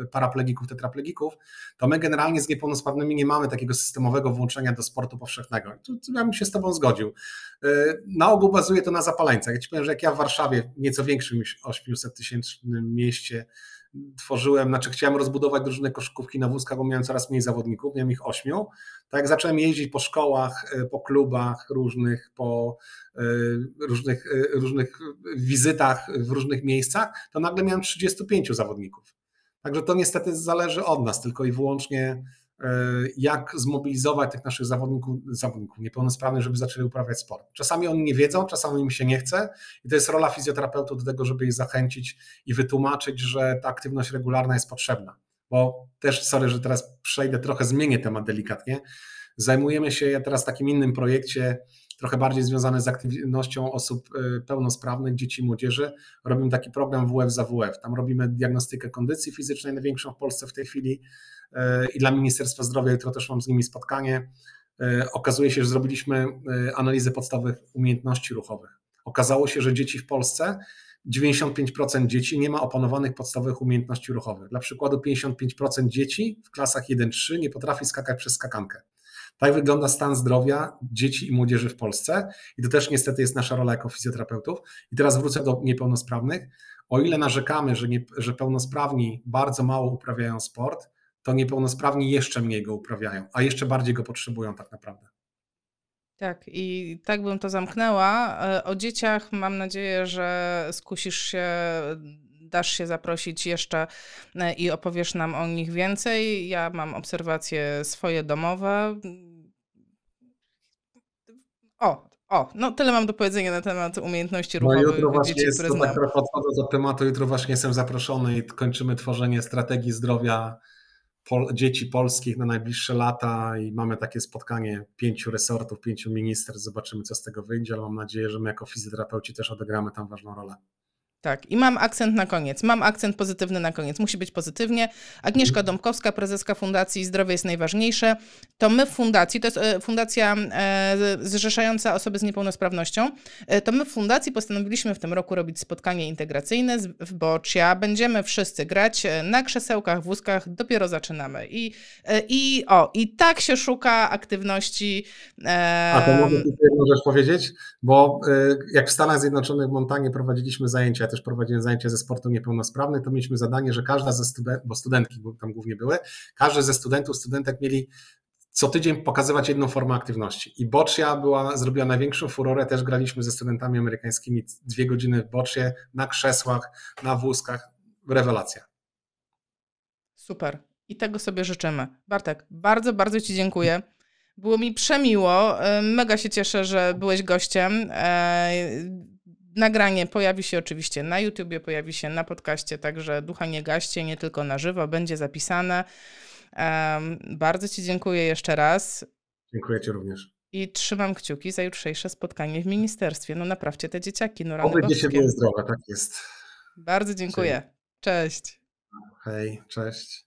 e, paraplegików, tetraplegików, to my generalnie z niepełnosprawnymi nie mamy takiego systemowego włączenia do sportu powszechnego. Tu, tu ja bym się z Tobą zgodził. E, na ogół bazuje to na zapaleńcach. Ja Ci powiem, że jak ja w Warszawie, nieco większym niż 800 tysięcznym mieście, tworzyłem, znaczy chciałem rozbudować drużynę koszykówki na wózkach, bo miałem coraz mniej zawodników, miałem ich ośmiu. Tak jak zacząłem jeździć po szkołach, e, po klubach różnych, po e, różnych, e, różnych wizytach w różnych miejscach, to nagle miałem 35 zawodników. Także to niestety zależy od nas tylko i wyłącznie jak zmobilizować tych naszych zawodników, zawodników niepełnosprawnych, żeby zaczęli uprawiać sport. Czasami oni nie wiedzą, czasami im się nie chce i to jest rola fizjoterapeutów do tego, żeby ich zachęcić i wytłumaczyć, że ta aktywność regularna jest potrzebna. Bo też, sorry, że teraz przejdę, trochę zmienię temat delikatnie. Zajmujemy się ja teraz takim innym projekcie trochę bardziej związane z aktywnością osób pełnosprawnych, dzieci i młodzieży. Robimy taki program WF za WF. Tam robimy diagnostykę kondycji fizycznej, największą w Polsce w tej chwili i dla Ministerstwa Zdrowia jutro też mam z nimi spotkanie. Okazuje się, że zrobiliśmy analizę podstawowych umiejętności ruchowych. Okazało się, że dzieci w Polsce 95% dzieci nie ma opanowanych podstawowych umiejętności ruchowych. Dla przykładu 55% dzieci w klasach 1-3 nie potrafi skakać przez skakankę. Tak wygląda stan zdrowia dzieci i młodzieży w Polsce i to też niestety jest nasza rola jako fizjoterapeutów. I teraz wrócę do niepełnosprawnych. O ile narzekamy, że, nie, że pełnosprawni bardzo mało uprawiają sport, to niepełnosprawni jeszcze mniej go uprawiają, a jeszcze bardziej go potrzebują tak naprawdę. Tak, i tak bym to zamknęła. E, o dzieciach mam nadzieję, że skusisz się, dasz się zaprosić jeszcze e, i opowiesz nam o nich więcej. Ja mam obserwacje swoje domowe. O, o, no tyle mam do powiedzenia na temat umiejętności no ruchowych no jutro dzieci, jest, które znam. Tak do tematu, jutro właśnie jestem zaproszony i kończymy tworzenie strategii zdrowia pol, dzieci polskich na najbliższe lata i mamy takie spotkanie pięciu resortów, pięciu ministerstw, zobaczymy co z tego wyjdzie, ale mam nadzieję, że my jako fizjoterapeuci też odegramy tam ważną rolę. Tak, i mam akcent na koniec. Mam akcent pozytywny na koniec. Musi być pozytywnie. Agnieszka mhm. Dąbkowska, prezeska Fundacji Zdrowie jest najważniejsze. To my w fundacji, to jest e, fundacja e, zrzeszająca osoby z niepełnosprawnością, e, to my w fundacji postanowiliśmy w tym roku robić spotkanie integracyjne w Bocia. Będziemy wszyscy grać na krzesełkach, wózkach. Dopiero zaczynamy. I, i o, i tak się szuka aktywności. A to mogę jedną rzecz powiedzieć? Bo jak w Stanach Zjednoczonych w Montanie prowadziliśmy zajęcia też prowadziłem zajęcia ze sportu niepełnosprawnych, to mieliśmy zadanie, że każda ze studentów, bo studentki tam głównie były, każdy ze studentów, studentek mieli co tydzień pokazywać jedną formę aktywności. I Boczia była, zrobiła największą furorę, też graliśmy ze studentami amerykańskimi dwie godziny w Bocznie, na krzesłach, na wózkach, rewelacja. Super. I tego sobie życzymy. Bartek, bardzo, bardzo Ci dziękuję. Było mi przemiło. Mega się cieszę, że byłeś gościem. Nagranie pojawi się oczywiście na YouTubie, pojawi się na podcaście, także ducha nie gaście, nie tylko na żywo, będzie zapisane. Um, bardzo Ci dziękuję jeszcze raz. Dziękuję Ci również. I trzymam kciuki za jutrzejsze spotkanie w ministerstwie. No naprawcie te dzieciaki. No Oby dzieci były zdrowe, tak jest. Bardzo dziękuję. Cześć. Hej, cześć.